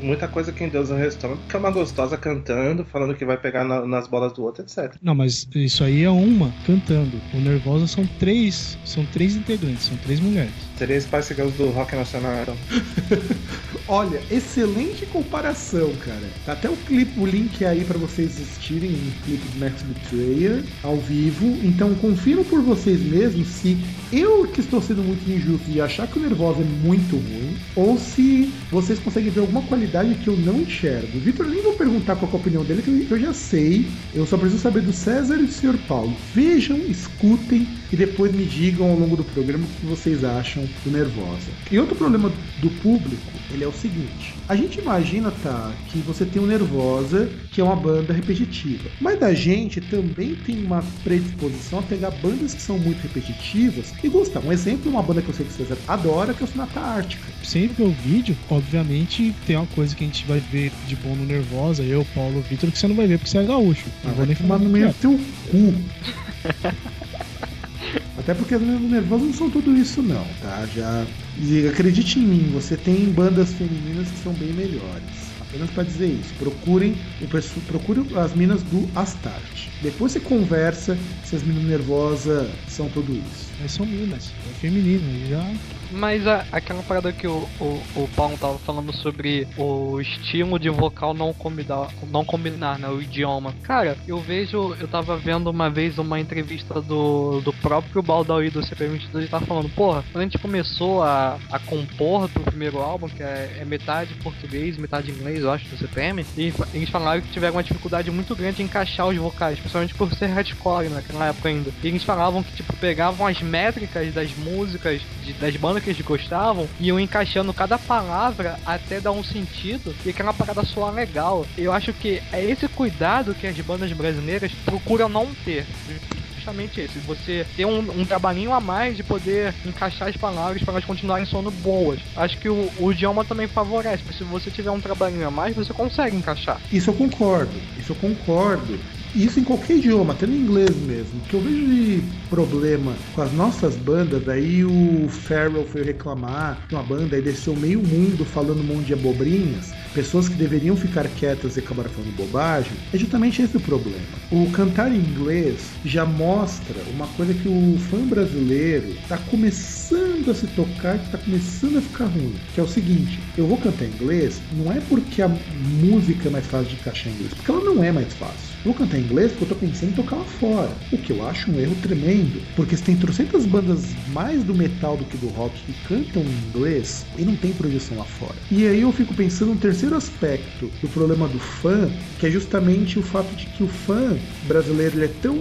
E: Muita coisa que Deus é Hailstorm porque é uma gostosa cantando, falando que vai pegar na- nas bolas do outro, etc.
C: Não, mas isso aí é uma cantando. O Nervosa são três, são três integrantes, são três mulheres.
E: Seria Spice Girls do rock nacional, então.
B: Olha, excelente comparação, cara. Tá até o clipe, o link aí pra vocês assistirem um clipe do Max Betrayer ao vivo. Então confiram por vocês mesmos se eu que estou sendo muito injusto e achar que o Nervosa é muito ruim, ou se vocês conseguem ver alguma qualidade que eu não enxergo. Vitor, nem vou perguntar qual é a opinião dele, que eu já sei. Eu só preciso saber do César e do Sr. Paulo. Vejam, escutem e depois me digam ao longo do programa o que vocês acham do Nervosa. E outro problema do público, ele é o seguinte. A gente imagina, tá, que você tem o Nervosa, que é uma banda repetitiva. Mas da gente também tem uma predisposição a pegar bandas que são muito repetitivas e gostar. Um exemplo é uma banda que eu sei que César adora, que é o Sonata Ártica.
C: Sempre ver o vídeo, obviamente, tem uma coisa que a gente vai ver de bom no Nervosa, eu, Paulo, Vitor, que você não vai ver porque você é gaúcho. Não
B: Ah,
C: vou nem falar
B: no
C: o que
B: meio
C: é.
B: do teu cu. Até porque as meninas nervosas não são tudo isso não, tá? Já e acredite em mim, você tem bandas femininas que são bem melhores. Apenas para dizer isso, procurem o perso- procure as minas do Astarte. Depois você conversa se as meninas nervosas são tudo isso.
C: Mas são minas, é feminino, e já
D: Mas a- aquela parada que o, o, o Paulo tava falando sobre o estilo de vocal não combinar, não combinar, né? O idioma. Cara, eu vejo, eu tava vendo uma vez uma entrevista do, do próprio Baldaui do CP22 e tava falando, porra, quando a gente começou a, a compor pro primeiro álbum, que é, é metade português, metade inglês, eu acho, do CPM, e eles falaram que tiveram uma dificuldade muito grande em encaixar os vocais, principalmente por ser hardcore naquela época ainda. E eles falavam que, tipo, pegavam as métricas das músicas, de- das bandas que eles gostavam, iam encaixando cada palavra até dar um sentido e aquela parada soar legal. Eu acho que é esse cuidado que as bandas brasileiras procuram não ter. Justamente esse, você ter um, um trabalhinho a mais de poder encaixar as palavras para elas continuarem soando boas. Acho que o, o idioma também favorece, porque se você tiver um trabalhinho a mais, você consegue encaixar.
B: Isso eu concordo, isso eu concordo. Isso em qualquer idioma, até no inglês mesmo. O que eu vejo de problema com as nossas bandas, daí o Farrell foi reclamar de uma banda e desceu meio mundo falando um monte de abobrinhas, pessoas que deveriam ficar quietas e acabaram falando bobagem, é justamente esse o problema. O cantar em inglês já mostra uma coisa que o fã brasileiro está começando a se tocar, que está começando a ficar ruim, que é o seguinte, eu vou cantar em inglês, não é porque a música é mais fácil de encaixar em inglês, porque ela não é mais fácil. Vou cantar em inglês porque eu tô pensando em tocar lá fora. O que eu acho um erro tremendo. Porque se tem trocentas bandas mais do metal do que do rock que cantam em inglês e não tem projeção lá fora. E aí eu fico pensando um terceiro aspecto do problema do fã, que é justamente o fato de que o fã brasileiro é tão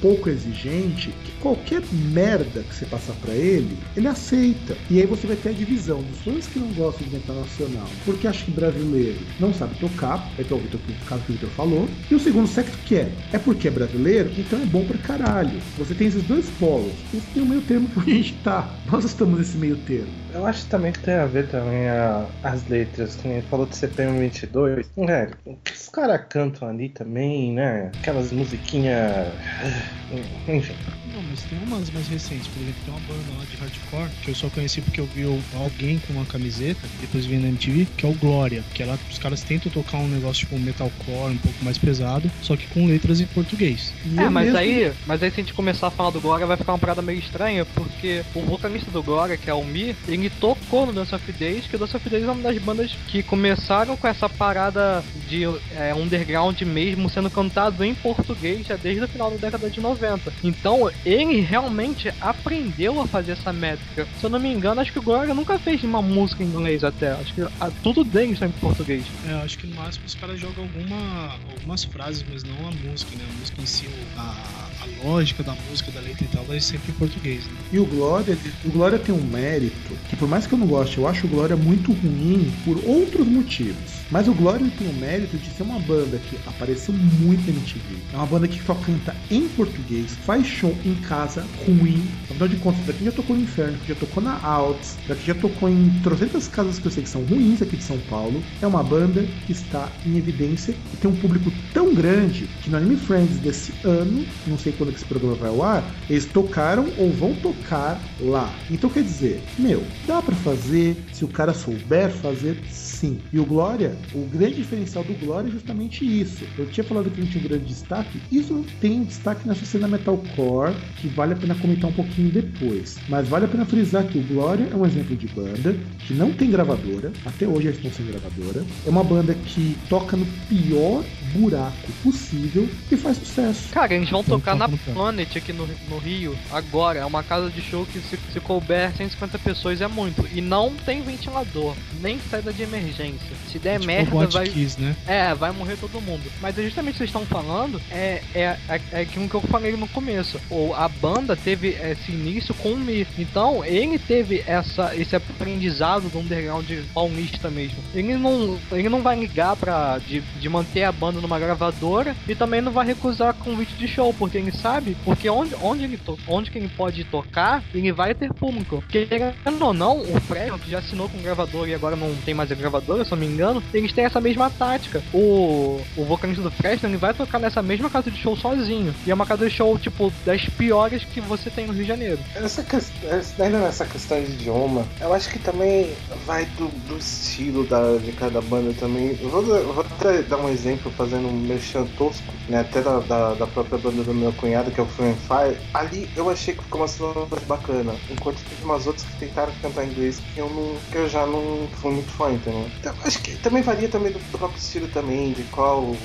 B: pouco exigente que qualquer merda que você passar pra ele, ele aceita. E aí você vai ter a divisão dos fãs que não gostam de metal nacional, porque acham que brasileiro não sabe tocar, é que é o que o Vitor falou, e o segundo secto que é, é porque é brasileiro, então é bom pra caralho. Você tem esses dois polos, você tem o meio termo que a gente tá. Nós estamos nesse meio termo.
E: Eu acho também que tem a ver também a- as letras, que nem falou de CPM 22. Velho, o que os caras cantam ali também, né? Aquelas musiquinhas. Enfim.
C: Não, mas tem umas mais recentes, por exemplo, tem uma banda lá de hardcore que eu só conheci porque eu vi alguém com uma camiseta, depois vi na MTV, que é o Glória, que ela, os caras tentam tocar um negócio tipo metalcore, um pouco mais pesado, só que com letras em português.
B: E
D: É, mas
B: mesmo-
D: aí, mas aí se a gente começar a falar do Glória vai ficar uma parada meio estranha, porque o vocalista do Glória, que é o Mi, ele tocou no Dance of Days, que o Dance of Days é uma das bandas que começaram com essa parada de é, underground mesmo, sendo cantado em português já desde o final da década de 90. Então, ele realmente aprendeu a fazer essa métrica. Se eu não me engano, acho que o Glória nunca fez uma música em inglês até. Acho que a- tudo dele está em português.
C: É, acho que no máximo os caras jogam alguma, algumas frases, mas não a música, né? A música em si, a, a lógica da música, da letra e tal, é sempre em português, né?
B: E o Glória, o Glória tem um mérito que por mais que eu não goste, eu acho o Glória muito ruim por outros motivos. Mas o Glória tem o mérito de ser uma banda que apareceu muito na MTV. É uma banda que só canta em português, faz show em casa ruim. Afinal de contas, daqui já tocou no Inferno, já tocou na Alts, daqui já tocou em trocentas casas que eu sei que são ruins aqui de São Paulo. É uma banda que está em evidência e tem um público tão grande que no Anime Friends desse ano, não sei quando que esse programa vai ao ar, eles tocaram ou vão tocar lá. Então quer dizer, meu, dá pra fazer se o cara souber fazer sim. E o Glória, o grande diferencial do Glória é justamente isso. Eu tinha falado que não tinha um grande destaque, isso tem destaque nessa cena metalcore que vale a pena comentar um pouquinho depois. Mas vale a pena frisar que o Glória é um exemplo de banda que não tem gravadora, até hoje eles estão sem gravadora. É uma banda que toca no pior buraco possível e faz sucesso.
D: Cara, eles vão
C: Então,
D: tocar na
C: toca no pé.
D: Planet aqui no, no Rio agora. É uma casa de show que se, se couber 150 pessoas é muito. E não tem ventilador, nem saída de emergência. Se der
C: tipo
D: merda, vai.
C: Kiss, né?
D: É, vai morrer todo mundo. Mas é justamente o que vocês estão falando é, é, é, é aquilo que eu falei no começo. O, a banda teve esse início com o Mi. Então, ele teve essa, esse aprendizado do underground paulista mesmo. Ele não, ele não vai ligar pra, de, de manter a banda numa gravadora e também não vai recusar convite de show, porque ele sabe, porque onde, onde, ele to, onde que ele pode tocar, ele vai ter público. Querendo ou não, o Fred, que já assinou com gravador e agora não tem mais a gravadora, se não me engano, eles têm essa mesma tática. O, o vocalista do Fresno, ele vai tocar nessa mesma casa de show sozinho. E é uma casa de show, tipo, das piores que você tem no Rio de Janeiro.
E: Essa questão, nessa questão de idioma, eu acho que também vai do, do estilo da, de cada banda também. Eu vou, eu vou dar um exemplo fazendo um merchan tosco, né? Até da, da, da própria banda do meu cunhado, que é o Free Fire. Ali eu achei que ficou uma sonoridade bacana. Enquanto teve umas outras que tentaram cantar em inglês que eu, não, que eu já não fui muito fã, entendeu? Então, acho que também varia também do, do próprio estilo também, de qual,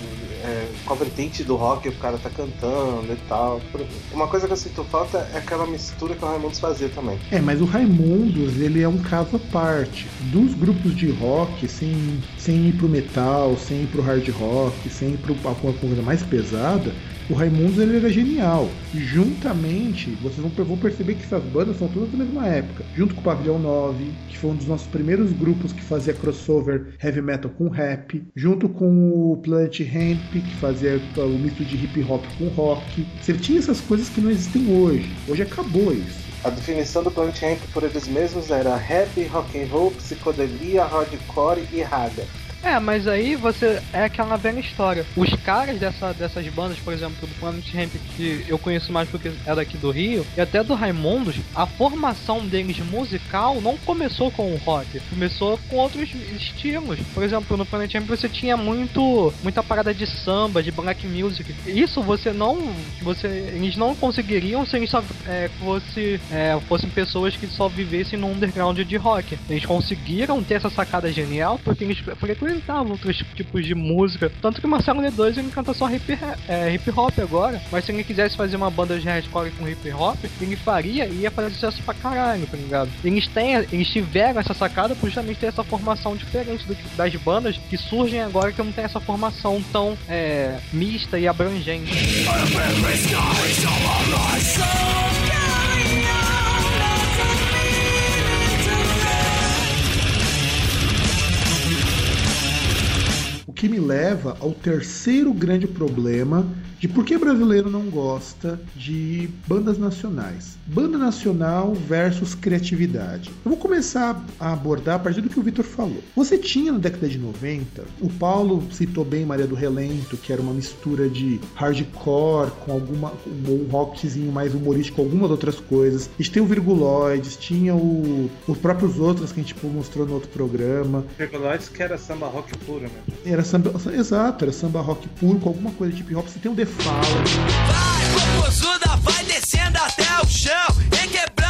E: é, qual vertente do rock o cara tá cantando e tal. Uma coisa que eu sinto falta é aquela mistura que o Raimundos fazia também.
B: É, mas o Raimundos, ele é um caso à parte. Dos grupos de rock, sem, sem ir pro metal, sem ir pro hard rock, sem ir pro alguma coisa mais pesada, o Raimundos ele era genial. Juntamente, vocês vão, vão perceber que essas bandas são todas da mesma época. Junto com o Pavilhão 9, que foi um dos nossos primeiros grupos que fazia crossover heavy metal com rap. Junto com o Planet Hemp, que fazia o misto de hip hop com rock. Você tinha essas coisas que não existem hoje. Hoje acabou isso.
E: A definição do Planet Hemp por eles mesmos era rap, rock and roll, psicodelia, hardcore e raga.
D: É, mas aí você é aquela velha história. Os caras dessa, dessas bandas, por exemplo, do Planet Ramp, que eu conheço mais porque é daqui do Rio, e até do Raimundos, a formação deles musical não começou com o rock, começou com outros estilos. Por exemplo, no Planet Ramp você tinha muito muita parada de samba, de black music. Isso você não, você eles não conseguiriam se eles só é, fosse, é, fossem pessoas que só vivessem no underground de rock. Eles conseguiram ter essa sacada genial porque eles frequentavam outros tipos de música. Tanto que o Marcelo D2 ele canta só hip, é, hip hop agora. Mas se ele quisesse fazer uma banda de hardcore com hip hop, ele faria e ia fazer sucesso pra caralho, tá ligado? Eles, têm, eles tiveram essa sacada por justamente ter essa formação diferente do, das bandas que surgem agora que não tem essa formação tão é, mista e abrangente.
B: Que me leva ao terceiro grande problema de por que brasileiro não gosta de bandas nacionais. Banda nacional versus criatividade. Eu vou começar a abordar a partir do que o Vitor falou. Você tinha na década de 90, o Paulo citou bem Maria do Relento, que era uma mistura de hardcore com alguma um rockzinho mais humorístico, algumas outras coisas. A gente tem o Virguloides, tinha o, os próprios outros que a gente mostrou no outro programa.
E: Virguloides que era samba rock puro, né?
B: Era samba, exato, era samba rock puro com alguma coisa de hip hop. Você tem o The Fala.
H: Vai, popozuda, vai descendo até o chão, e quebrando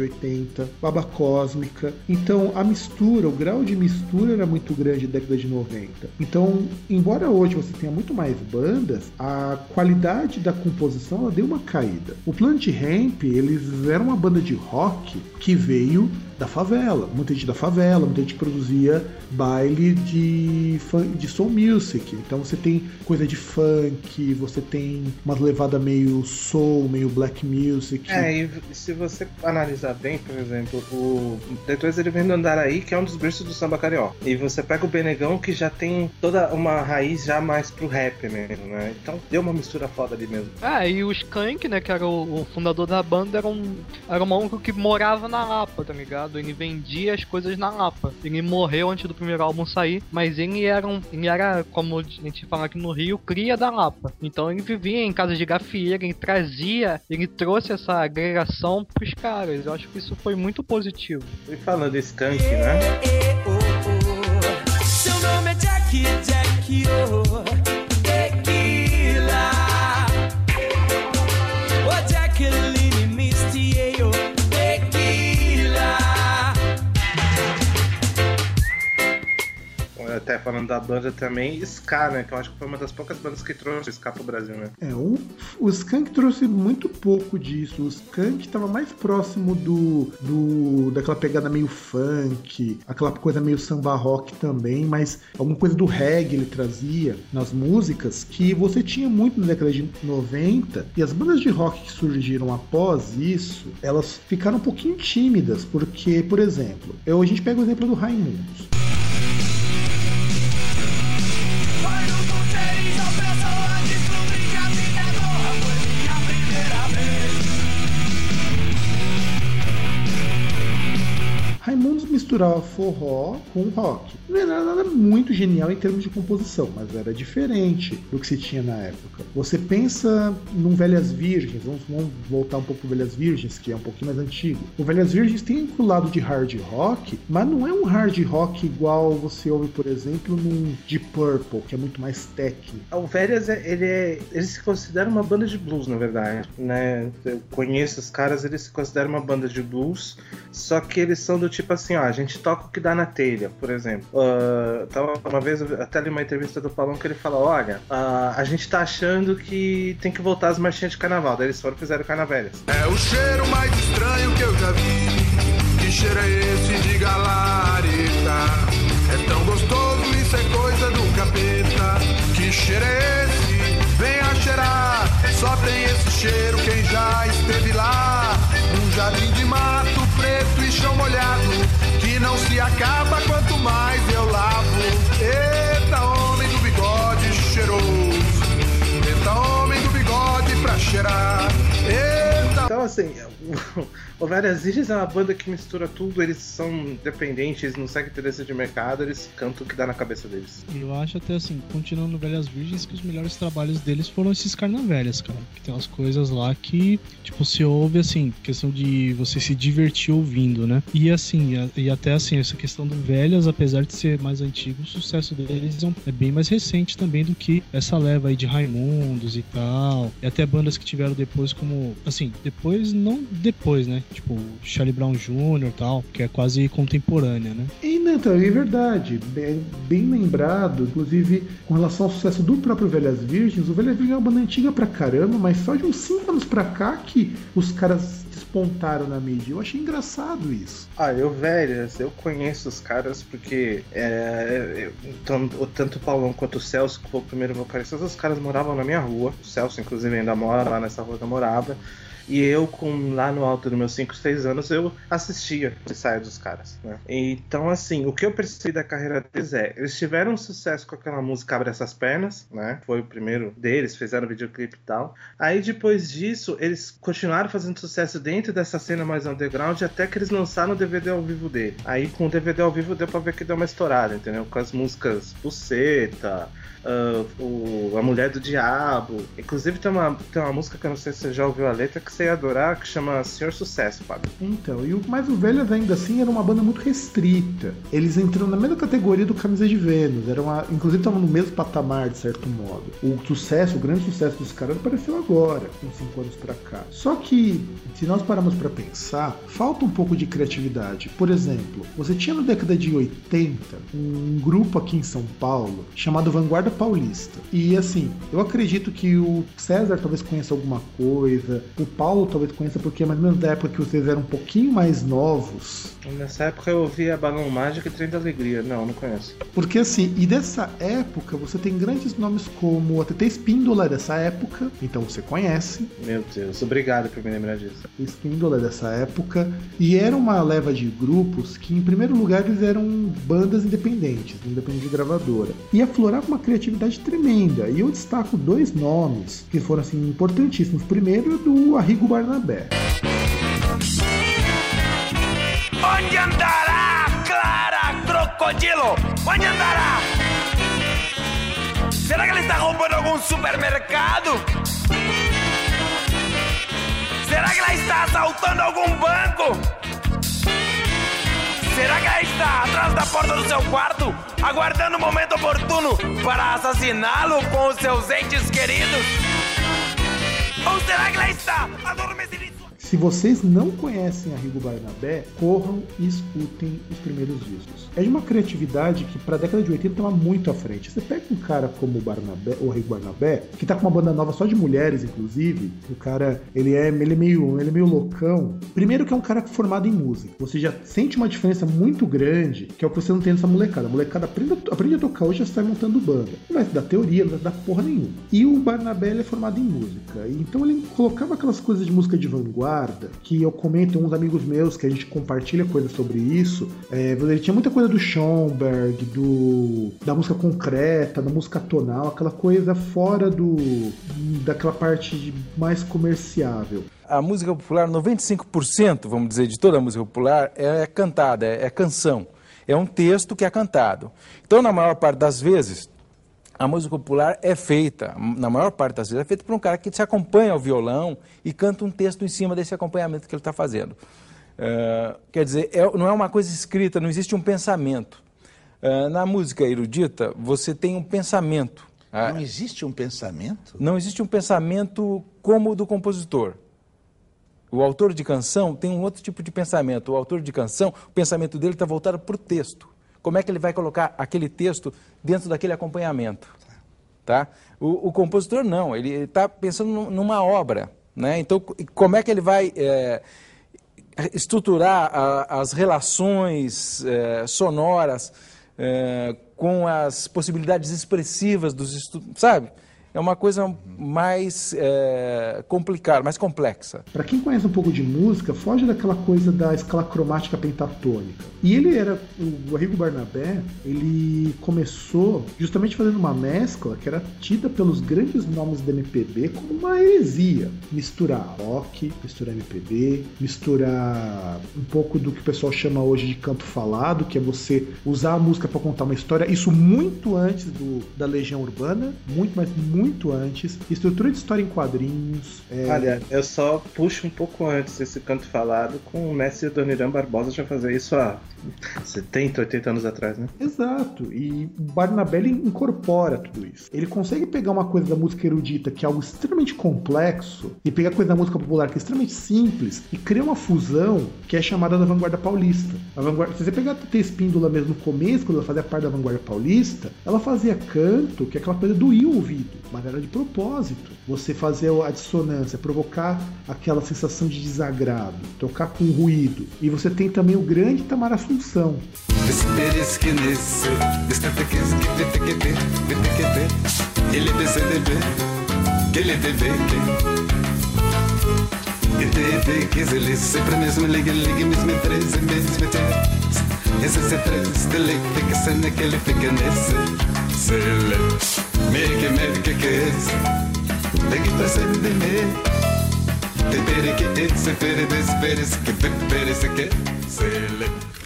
H: de
B: 80, Baba Cósmica. Então a mistura, o grau de mistura era muito grande na década de 90. Então, embora hoje você tenha muito mais bandas, a qualidade da composição ela deu uma caída. O Planet Ramp, eles eram uma banda de rock que veio da favela, muita gente da favela, muita gente que produzia baile de, fun- de soul music. Então você tem coisa de funk, você tem uma levada meio soul, meio black music.
E: É, e se você analisar bem, por exemplo, o D2 ele vem do Andaraí, que é um dos berços do samba carioca. E você pega o Benegão, que já tem toda uma raiz já mais pro rap mesmo, né? Então deu uma mistura foda ali mesmo.
D: Ah, e o Skank, né, que era o, o fundador da banda, era um, era um maluco que morava na Lapa, tá ligado? Ele vendia as coisas na Lapa. Ele morreu antes do primeiro álbum sair, mas ele era, um, ele era, como a gente fala aqui no Rio, cria da Lapa. Então ele vivia em casas de gafieira, ele trazia, ele trouxe essa agregação pros caras. Eu acho que isso foi muito positivo.
E: E falando em skunk, né?
H: Seu nome é Jack, Jack, oh,
E: até falando da banda também, Ska, né? Que eu acho que foi uma das poucas bandas que trouxe Ska pro Brasil, né?
B: É, o, o Skank trouxe muito pouco disso. O Skank estava mais próximo do, do daquela pegada meio funk, aquela coisa meio samba rock também, mas alguma coisa do reggae ele trazia nas músicas que você tinha muito na década de 90 e as bandas de rock que surgiram após isso, elas ficaram um pouquinho tímidas, porque, por exemplo, eu, a gente pega o exemplo do Raimundos. Misturava forró com rock. Não era nada muito genial em termos de composição, mas era diferente do que se tinha na época. Você pensa num Velhas Virgens, vamos, vamos voltar um pouco pro Velhas Virgens, que é um pouquinho mais antigo. O Velhas Virgens tem um lado de hard rock, mas não é um hard rock igual você ouve, por exemplo, num Deep Purple, que é muito mais técnico.
E: O Velhas, é- ele, é, ele se considera uma banda de blues, na verdade. Né? Eu conheço os caras, eles se consideram uma banda de blues, só que eles são do tipo assim, ó, gente toca o que dá na telha, por exemplo. Tava uma vez, até li uma entrevista do Paulão que ele fala, olha, ah, a gente tá achando que tem que voltar as marchinhas de carnaval. Daí eles foram e fizeram carnavelhas.
A: É o cheiro mais estranho que eu já vi. Que cheiro é esse de galareta? É tão gostoso, isso é coisa do capeta. Que cheiro é esse? Venha cheirar. Só tem esse cheiro quem já esteve lá. Num jardim de mato preto e chão molhado. Não se acaba quanto mais eu lavo. Eita, homem do bigode cheiroso. Eita, homem do bigode pra cheirar.
E: Então, assim, o, Virgens é uma banda que mistura tudo, eles são independentes, eles não seguem interesse de mercado, eles cantam o que dá na cabeça deles.
C: Eu acho até assim, continuando Velhas Virgens, que os melhores trabalhos deles foram esses carnavelhas, cara. Que tem umas coisas lá que, tipo, você ouve assim, questão de você se divertir ouvindo, né? E assim, e até assim, essa questão do Velhas, apesar de ser mais antigo, o sucesso deles é é bem mais recente também do que essa leva aí de Raimundos e tal. E até bandas que tiveram depois como, assim, depois, não depois, né? Tipo, Charlie Brown Jr. e tal, que é quase contemporânea, né?
B: E não, então, é verdade, bem, bem lembrado, inclusive com relação ao sucesso do próprio Velhas Virgens, o Velhas Virgens é uma banda antiga pra caramba, mas só de uns 5 anos pra cá que os caras despontaram na mídia. Eu achei engraçado isso.
E: Ah, eu, velhas, eu conheço os caras porque é, eu- tanto, tanto o Paulão quanto o Celso, que foi o primeiro vocalista, os caras moravam na minha rua. O Celso, inclusive, ainda mora lá nessa rua que eu morava. E eu, com, lá no alto dos meus 5, 6 anos, eu assistia o ensaio dos caras, né? Então, assim, o que eu percebi da carreira deles é, eles tiveram sucesso com aquela música Abre Essas Pernas, né? Foi o primeiro deles, fizeram videoclipe e tal. Aí, depois disso, eles continuaram fazendo sucesso dentro dessa cena mais underground, até que eles lançaram o DVD ao vivo dele. Aí, com o DVD ao vivo, deu pra ver que deu uma estourada, entendeu? Com as músicas Buceta, ah, o, A Mulher do Diabo. Inclusive tem uma, tem uma música que eu não sei se você já ouviu a letra que você ia adorar, que chama Senhor Sucesso, Fábio.
B: Então, e o, mas o Velhas ainda assim era uma banda muito restrita. Eles entram na mesma categoria do Camisa de Vênus, era uma, inclusive estavam no mesmo patamar, de certo modo. O sucesso, o grande sucesso dos caras apareceu agora, uns 5 anos pra cá. Só que, se nós pararmos pra pensar, falta um pouco de criatividade. Por exemplo, você tinha na década de 80 um grupo aqui em São Paulo chamado Vanguarda Paulista. E assim, eu acredito que o César talvez conheça alguma coisa, o Paulo talvez conheça porque é mais ou menos da época que vocês eram um pouquinho mais novos.
E: Nessa época eu ouvia Balão Mágico e Trem da Alegria. Não, não conheço.
B: Porque assim, e dessa época você tem grandes nomes como a TT Espíndola dessa época, então você conhece.
E: Meu Deus, obrigado por me lembrar disso.
B: Espíndola dessa época, e era uma leva de grupos que, em primeiro lugar, eles eram bandas independentes, independente de gravadora, e aflorava uma criatividade tremenda. E eu destaco dois nomes que foram assim importantíssimos. Primeiro, do Arrigo Barnabé.
H: Onde andará Clara Crocodilo? Onde andará? Será que ele está roubando algum supermercado? Será que ela está assaltando algum banco? Será que ela está atrás da porta do seu quarto, aguardando o momento oportuno para assassiná-lo com os seus entes queridos? Ou será que ela está.
B: Se vocês não conhecem a Rigo Barnabé, corram e escutem os primeiros discos. É de uma criatividade que para a década de 80 estava muito à frente. Você pega um cara como o Barnabé, o Rigo Barnabé, que tá com uma banda nova só de mulheres, inclusive. O cara, ele é, ele é meio, ele é meio loucão. Primeiro que é um cara formado em música. Você já sente uma diferença muito grande, que é o que você não tem nessa molecada. A molecada aprende, aprende a tocar hoje, já sai montando banda. Não vai dar teoria, não vai dar porra nenhuma. E o Barnabé ele é formado em música. Então ele colocava aquelas coisas de música de vanguarda, que eu comento uns amigos meus que a gente compartilha coisas sobre isso. É, ele tinha muita coisa do Schoenberg, do da música concreta, da música tonal, aquela coisa fora do daquela parte mais comerciável.
I: A música popular, 95%, vamos dizer, de toda a música popular é cantada, é, é canção. É um texto que é cantado. Então, na maior parte das vezes, a música popular é feita, na maior parte das vezes, é feita por um cara que se acompanha ao violão e canta um texto em cima desse acompanhamento que ele está fazendo. Eh, quer dizer, é- não é uma coisa escrita, não existe um pensamento. Eh, na música erudita, você tem um pensamento. Ah,
J: Não existe um pensamento?
I: não existe um pensamento como o do compositor. O autor de canção tem um outro tipo de pensamento. O autor de canção, o pensamento dele está voltado para o texto. Como é que ele vai colocar aquele texto dentro daquele acompanhamento? Tá? O, o compositor não, ele está pensando num- numa obra. Né? Então, co- como é que ele vai eh, estruturar a- as relações eh, sonoras eh, com as possibilidades expressivas dos estudos, sabe? É uma coisa mais eh, complicada, mais complexa.
B: Pra quem conhece um pouco de música, foge daquela coisa da escala cromática pentatônica. E ele era, o Arrigo Barnabé, ele começou justamente fazendo uma mescla que era tida pelos grandes nomes da MPB como uma heresia. Misturar rock, misturar MPB, misturar um pouco do que o pessoal chama hoje de canto falado, que é você usar a música para contar uma história. Isso muito antes do, da Legião Urbana, muito, mas muito antes. Estrutura de história em quadrinhos. é,
E: Olha, eu só puxo um pouco antes esse canto falado com o mestre Adoniran Barbosa já fazia isso há 70, 80 anos atrás, né?
B: Exato, e ele incorpora tudo isso. Ele consegue pegar uma coisa da música erudita, que é algo extremamente complexo, e pegar coisa da música popular, que é extremamente simples, e criar uma fusão que é chamada da vanguarda paulista. A vanguarda, se você pegar a Tete Espíndola mesmo no começo, quando ela fazia parte da vanguarda paulista, ela fazia canto, que é aquela coisa doía o ouvido, mas era de propósito. Você fazer a dissonância, provocar aquela sensação de desagrado, tocar com ruído. E você tem também o grande Tamar
A: Sempre três. Esse se três, dele fica sendo que ele fica nesse. Sele, meio meio que que é Daqui pra ser de me. Te pere que te se pere desperes que pere se que. Sele.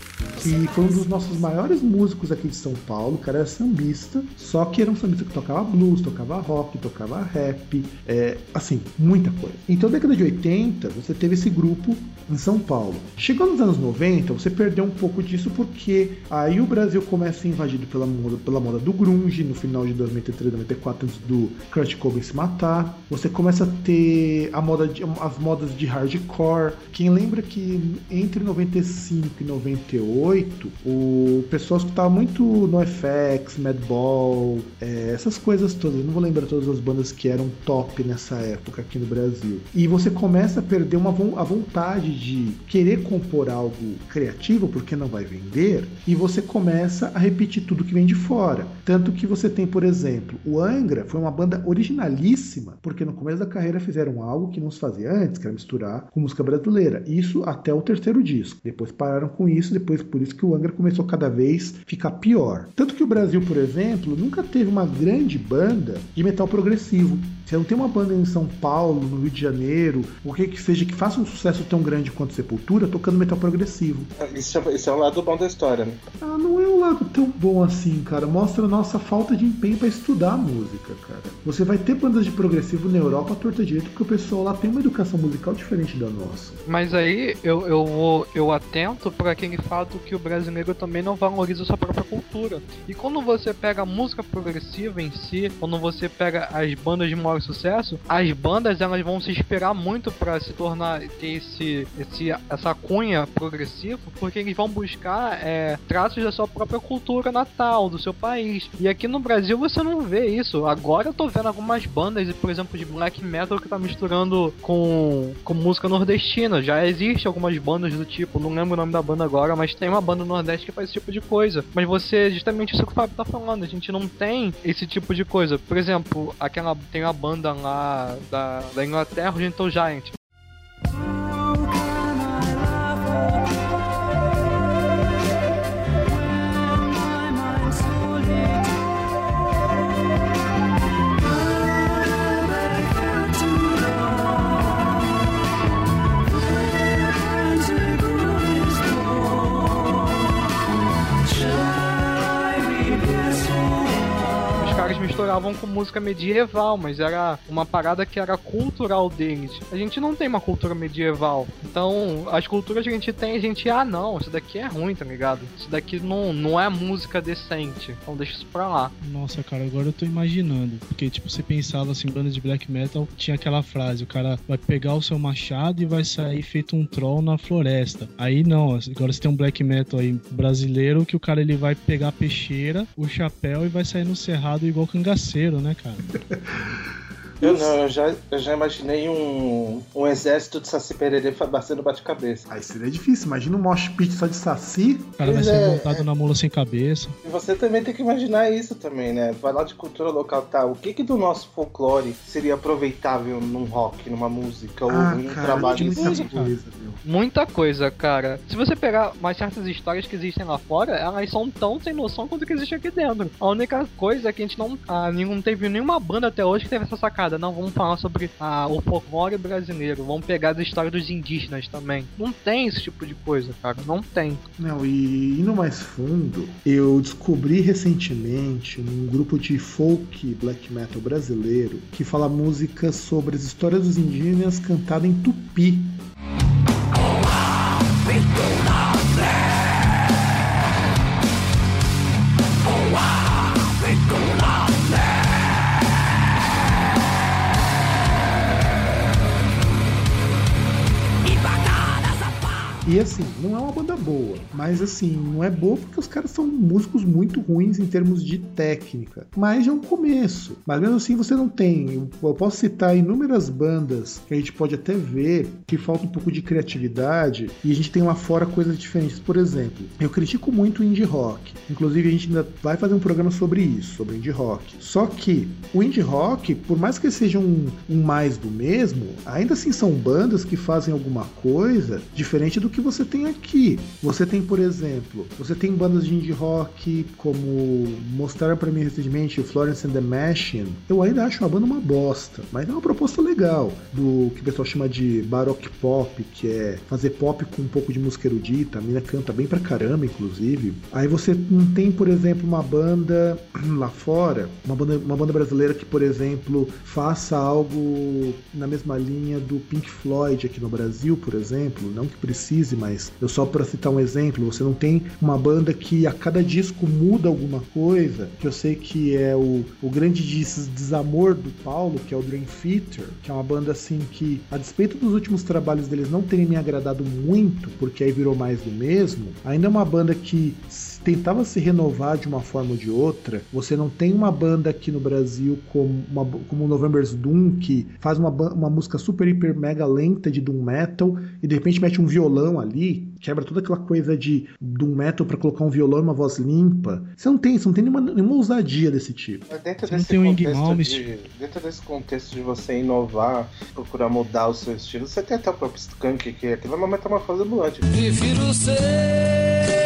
B: Que foi um dos nossos maiores músicos aqui de São Paulo, o cara era sambista, só que era um sambista que tocava blues, tocava rock, tocava rap, é, assim, muita coisa. Então, na década de 80, você teve esse grupo em São Paulo. Chegando nos anos 90, você perdeu um pouco disso porque aí o Brasil começa a ser invadido pela moda, pela moda do grunge, no final de 93, 94, antes do Kurt Cobain se matar. Você começa a ter a moda de- as modas de hardcore. Quem lembra que entre 95 e 98, o pessoal escutava muito NoFX, Madball, é, essas coisas todas. Eu não vou lembrar todas as bandas que eram top nessa época aqui no Brasil. E você começa a perder uma, a vontade de querer compor algo criativo porque não vai vender, e você começa a repetir tudo que vem de fora. Tanto que você tem, por exemplo, o Angra foi uma banda originalíssima, porque no começo da carreira fizeram algo que não se fazia antes, que era misturar com música brasileira. Isso até o terceiro disco. Depois pararam com isso, depois por isso que o Angra começou cada vez ficar pior. Tanto que o Brasil, por exemplo, nunca teve uma grande banda de metal progressivo. Você não tem uma banda em São Paulo, no Rio de Janeiro, o que que seja que faça um sucesso tão grande quanto Sepultura tocando metal progressivo.
E: Isso é, isso é um lado bom da história, né?
B: Ah, não é um lado tão bom assim, cara. Mostra a nossa falta de empenho pra estudar a música, cara. Você vai ter bandas de progressivo na Europa à torta direito porque o pessoal lá tem uma educação musical diferente da nossa.
D: Mas aí eu, eu vou eu atento para aquele fato que o brasileiro também não valoriza sua própria cultura. E quando você pega a música progressiva em si, quando você pega as bandas de maior sucesso, as bandas elas vão se esperar muito para se tornar ter esse, esse essa cunha progressiva, porque eles vão buscar é, traços da sua própria cultura natal, do seu país. E aqui no Brasil você não vê isso. Agora eu tô vendo algumas bandas, por exemplo, de black metal que tá misturando com, com música nordestina. Já existe algumas bandas do tipo, não lembro o nome da banda agora, mas tem uma banda no Nordeste que faz esse tipo de coisa. Mas você, justamente isso que o Fábio tá falando, a gente não tem esse tipo de coisa. Por exemplo, aquela tem uma banda lá da, da Inglaterra, o Gentle Giant. Misturavam com música medieval, mas era uma parada que era cultural deles. A gente não tem uma cultura medieval. Então, as culturas que a gente tem, a gente, ah, não, isso daqui é ruim, tá ligado? Isso daqui não, não é música decente. Então, deixa isso pra lá.
C: Nossa, cara, agora eu tô imaginando. Porque, tipo, você pensava assim, banda de black metal, tinha aquela frase: o cara vai pegar o seu machado e vai sair feito um troll na floresta. Aí não, agora você tem um black metal aí brasileiro que o cara ele vai pegar a peixeira, o chapéu e vai sair no cerrado igual cangaceiro, né, cara?
E: Eu não, eu já, eu já imaginei um, um exército de Saci Pererê batendo bate-cabeça.
B: Aí seria difícil. Imagina um mosh pit só de saci.
C: O cara vai
E: Pois
C: ser
E: é,
C: montado na mula sem cabeça.
E: E você também tem que imaginar isso também, né? Vai lá de cultura local, tá? O que que do nosso folclore seria aproveitável num rock, numa música, ou
B: Ah,
E: em um
B: cara,
E: trabalho
B: tem
E: em
B: muita coisa, viu?
D: Muita coisa, cara. Se você pegar mais certas histórias que existem lá fora, elas são tão sem noção quanto que existe aqui dentro. A única coisa é que a gente não. Ah, não teve nenhuma banda até hoje que teve essa sacada. Não, vamos falar sobre ah, o folclore brasileiro. Vamos pegar as histórias dos indígenas também. Não tem esse tipo de coisa, cara. Não tem.
B: Não, e indo mais fundo, eu descobri recentemente num grupo de folk black metal brasileiro que fala músicas sobre as histórias dos indígenas cantada em tupi. E assim, não é uma banda boa, mas assim, não é boa porque os caras são músicos muito ruins em termos de técnica. Mas é um começo. Mas mesmo assim você não tem. Eu posso citar inúmeras bandas que a gente pode até ver que falta um pouco de criatividade e a gente tem lá fora coisas diferentes. Por exemplo, eu critico muito o indie rock. Inclusive a gente ainda vai fazer um programa sobre isso, sobre indie rock. Só que o indie rock, por mais que seja um, um mais do mesmo, ainda assim são bandas que fazem alguma coisa diferente do que você tem aqui. Você tem, por exemplo, você tem bandas de indie rock como mostraram para mim recentemente o Florence and the Machine. Eu ainda acho uma banda uma bosta, mas é uma proposta legal do que o pessoal chama de baroque pop, que é fazer pop com um pouco de música erudita. A mina canta bem pra caramba, inclusive. Aí você não tem, por exemplo, uma banda lá fora, uma banda, uma banda brasileira que, por exemplo, faça algo na mesma linha do Pink Floyd aqui no Brasil, por exemplo. Não que precise, mas eu só para citar um exemplo, você não tem uma banda que a cada disco muda alguma coisa, que eu sei que é o, o grande des- desamor do Paulo, que é o Dream Theater, que é uma banda assim que, a despeito dos últimos trabalhos deles não terem me agradado muito, porque aí virou mais do mesmo, ainda é uma banda que s- tentava se renovar de uma forma ou de outra. Você não tem uma banda aqui no Brasil como, uma, como o November's Doom, que faz uma, uma música super, hiper, mega lenta de Doom Metal e de repente mete um violão ali, quebra toda aquela coisa de Doom Metal pra colocar um violão e uma voz limpa. Você não tem, você não tem nenhuma, nenhuma ousadia desse tipo.
E: Mas dentro
C: Você não
E: desse
C: tem
E: contexto de, dentro desse contexto de você inovar, procurar mudar o seu estilo, você tem até o próprio Skunk, que aquilo é uma metamorfose ambulante.
F: Prefiro ser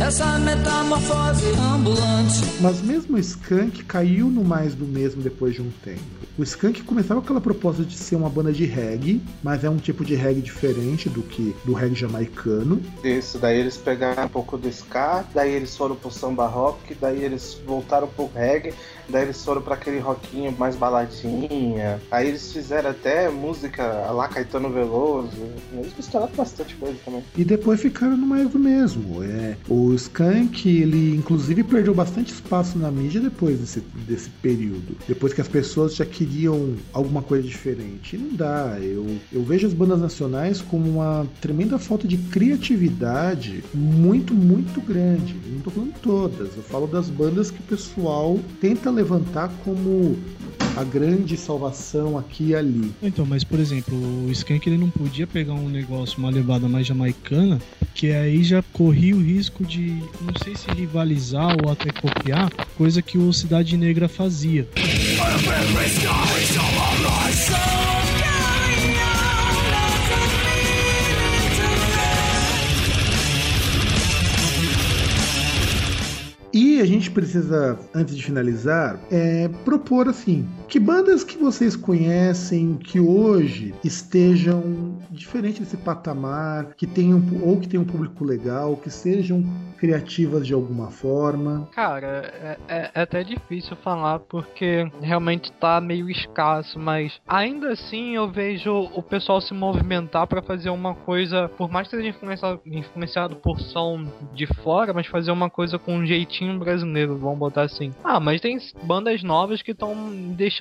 F: essa metamorfose ambulante.
B: Mas mesmo o Skank caiu no mais do mesmo depois de um tempo. O Skank começava com aquela proposta de ser uma banda de reggae, mas é um tipo de reggae diferente do que do reggae jamaicano.
E: Isso, daí eles pegaram um pouco do ska, daí eles foram pro samba rock, daí eles voltaram pro reggae, daí eles foram pra aquele rockinho mais baladinha. Aí eles fizeram até música lá Caetano Veloso. Eles misturaram bastante coisa também.
B: E depois ficaram no mais do mesmo. É, o Skank, ele inclusive perdeu bastante espaço na mídia depois desse, desse período. Depois que as pessoas já queriam alguma coisa diferente. E não dá. Eu, eu vejo as bandas nacionais como uma tremenda falta de criatividade muito, muito grande. Não tô falando todas. Eu falo das bandas que o pessoal tenta levantar como a grande salvação aqui e ali.
C: Então, mas por exemplo, o Skank ele não podia pegar um negócio, uma levada mais jamaicana, que aí já corria o risco de, não sei se rivalizar ou até copiar, coisa que o Cidade Negra fazia.
B: E a gente precisa, antes de finalizar, é, propor assim: que bandas que vocês conhecem que hoje estejam diferente desse patamar, que tenham ou que tenham um público legal, que sejam criativas de alguma forma.
D: Cara, é, é- é até difícil falar porque realmente tá meio escasso, mas ainda assim eu vejo o pessoal se movimentar pra fazer uma coisa, por mais que seja influenciado, influenciado por som de fora, mas fazer uma coisa com um jeitinho brasileiro, vamos botar assim. Ah, mas tem bandas novas que estão deixando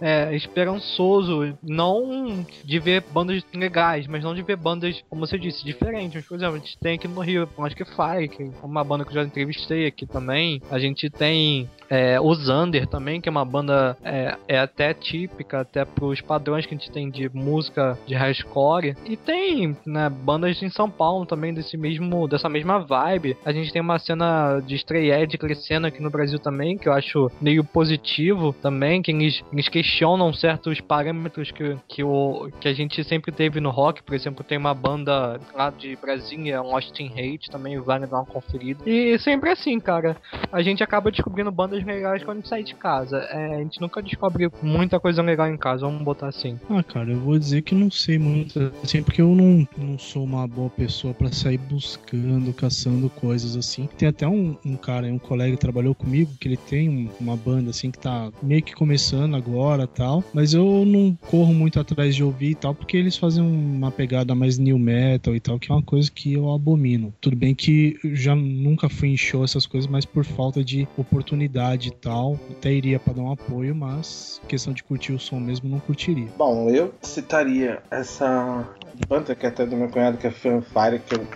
D: é, esperançoso, não de ver bandas legais, mas não de ver bandas, como você disse, diferentes. Por exemplo, a gente tem aqui no Rio, acho que Fire, que é uma banda que eu já entrevistei aqui também. A gente tem é, o Zander também, que é uma banda é, é até típica, até pros padrões que a gente tem de música de hardcore. E tem né, bandas em São Paulo também desse mesmo, dessa mesma vibe. A gente tem uma cena de Stray Edge crescendo aqui no Brasil também, que eu acho meio positivo também, que eles, eles questionam certos parâmetros que, que, o, que a gente sempre teve no rock. Por exemplo, tem uma banda lá de Brasília, Austin Hate, também vale dar uma conferida. E sempre assim, cara. A gente acaba descobrindo bandas legais quando sai de casa. É, a gente nunca descobre muita coisa legal em casa, vamos botar assim.
C: Ah, cara, eu vou dizer que não sei muito, assim, porque eu não, não sou uma boa pessoa pra sair buscando, caçando coisas assim. Tem até um, um cara, um colega que trabalhou comigo, que ele tem um- uma banda assim que tá meio que começando agora tal, mas eu não corro muito atrás de ouvir e tal, porque eles fazem uma pegada mais new metal e tal, que é uma coisa que eu abomino. Tudo bem que já nunca fui em show essas coisas, mas por falta de oportunidade e tal, até iria pra dar um apoio, mas questão de curtir o som mesmo, não curtiria.
E: Bom, eu citaria essa banda que é até do meu cunhado, que é Fanfire, que eu.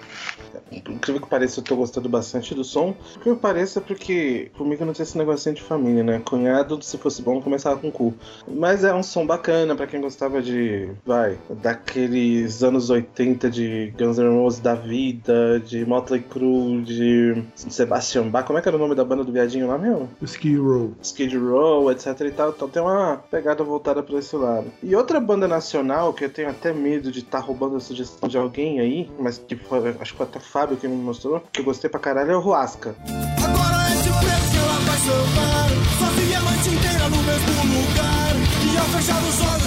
E: Incrível que pareça, eu tô gostando bastante do som. Que me pareça porque comigo não tem esse negocinho de família, né? Cunhado, se fosse bom, começava com cu. Mas é um som bacana pra quem gostava de. Vai, daqueles anos 80 de Guns N' Roses da vida, de Motley Crue, de Sebastian Bach. Como é que era o nome da banda do viadinho lá, meu?
B: O Skid Row.
E: Skid Row, etc e tal. Então tem uma pegada voltada pra esse lado. E outra banda nacional que eu tenho até medo de estar roubando a sugestão de alguém aí, mas que foi, acho que foi até Fábio que me mostrou, que eu gostei pra caralho, é o Ruasca.
H: Agora é de preto que ela vai sambar Sozinha a noite inteira no mesmo lugar E ao fechar os olhos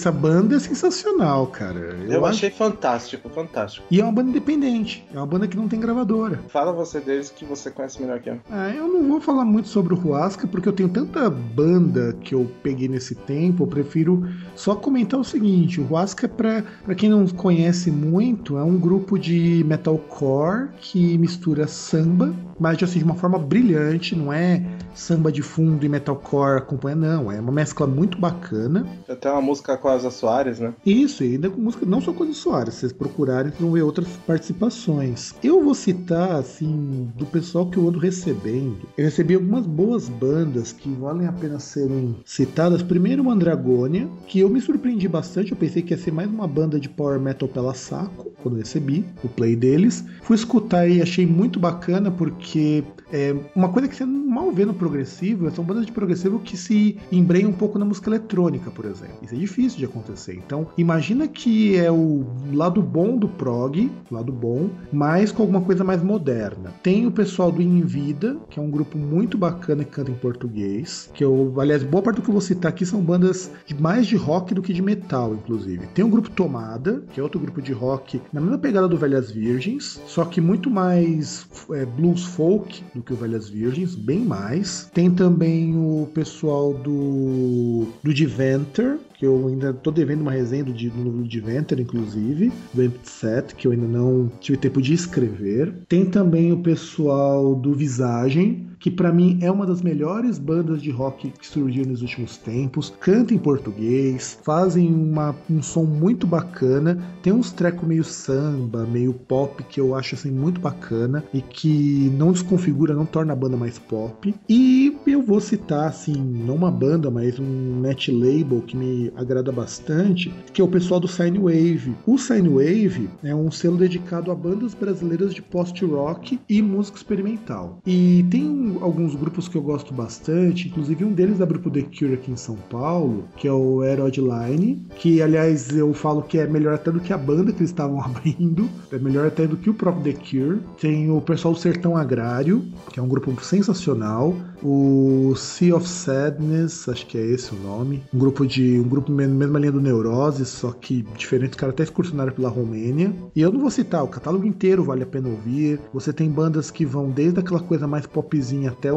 B: Essa banda é sensacional, cara.
E: Eu,
B: acho-
E: achei fantástico, fantástico.
B: E é uma banda independente. É uma banda que não tem gravadora.
E: Fala você deles que você conhece melhor que eu.
B: Ah, eu não vou falar muito sobre o Ruasca, porque eu tenho tanta banda que eu peguei nesse tempo, eu prefiro só comentar o seguinte, o Ruasca, pra, pra quem não conhece muito, é um grupo de metalcore que mistura samba, mas assim, de uma forma brilhante, não é samba de fundo e metalcore acompanha, não, é uma mescla muito bacana.
E: Até uma música com Rosa Soares, né?
B: Isso, e ainda com música, não só coisas Soares, se vocês procurarem, vão ver outras participações. Eu vou citar, assim, do pessoal que eu ando recebendo. Eu recebi algumas boas bandas que valem a pena serem citadas. Primeiro, o Andragônia, que eu me surpreendi bastante. Eu pensei que ia ser mais uma banda de power metal pela saco, quando eu recebi o play deles. Fui escutar e achei muito bacana, porque é uma coisa que você mal vê no progressivo são bandas de progressivo que se embrenham um pouco na música eletrônica, por exemplo. Isso é difícil de acontecer. Então, imagina que é o lado bom do prog, lado bom, mas com alguma coisa mais moderna. Tem o pessoal do In Vida, que é um grupo muito bacana que canta em português, que eu, aliás, boa parte do que eu vou citar aqui são bandas mais de rock do que de metal, inclusive. Tem o grupo Tomada, que é outro grupo de rock na mesma pegada do Velhas Virgens, só que muito mais é, blues folk do que o Velhas Virgens, bem mais. Tem também o pessoal do do Diventer, que eu ainda tô devendo uma resenha do, do, do Diventer, inclusive, do Empty Set, que eu ainda não tive tempo de escrever. Tem também o pessoal do Visagem, que para mim é uma das melhores bandas de rock que surgiram nos últimos tempos. Canta em português, fazem uma, um som muito bacana, tem uns trecos meio samba, meio pop que eu acho assim muito bacana e que não desconfigura, não torna a banda mais pop. E eu vou citar assim, não uma banda, mas um net label que me agrada bastante, que é o pessoal do Sine Wave. O Sine Wave é um selo dedicado a bandas brasileiras de post-rock e música experimental. E tem alguns grupos que eu gosto bastante, inclusive um deles é o grupo The Cure aqui em São Paulo, que é o Herod Line, que aliás eu falo que é melhor até do que a banda que eles estavam abrindo, é melhor até do que o próprio The Cure. Tem o pessoal do Sertão Agrário, que é um grupo sensacional, o Sea of Sadness, acho que é esse o nome, um grupo de um grupo mesma linha do Neurose, só que diferente, os caras até excursionaram pela Romênia. E eu não vou citar, o catálogo inteiro vale a pena ouvir. Você tem bandas que vão desde aquela coisa mais popzinha até o,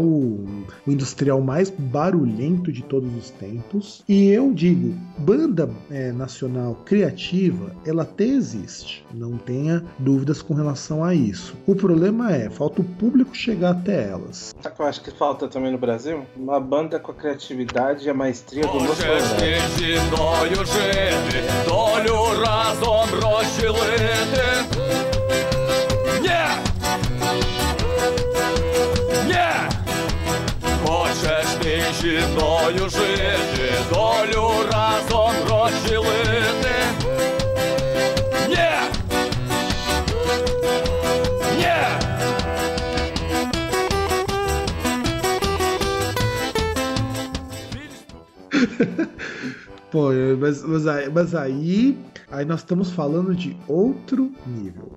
B: o industrial mais barulhento de todos os tempos. E eu digo, banda é, nacional criativa, ela até existe, não tenha dúvidas com relação a isso. O problema é, falta o público chegar até elas.
E: Sabe o que eu acho que falta também no Brasil? Uma banda com a criatividade e a maestria do nosso
H: зіною жити, долю разом розділити. Ні! Ні! Хочеш ти зі мною жити, долю разом розділити. Ні! Ні!
B: Pô, mas, mas, aí, mas aí, aí nós estamos falando de outro nível.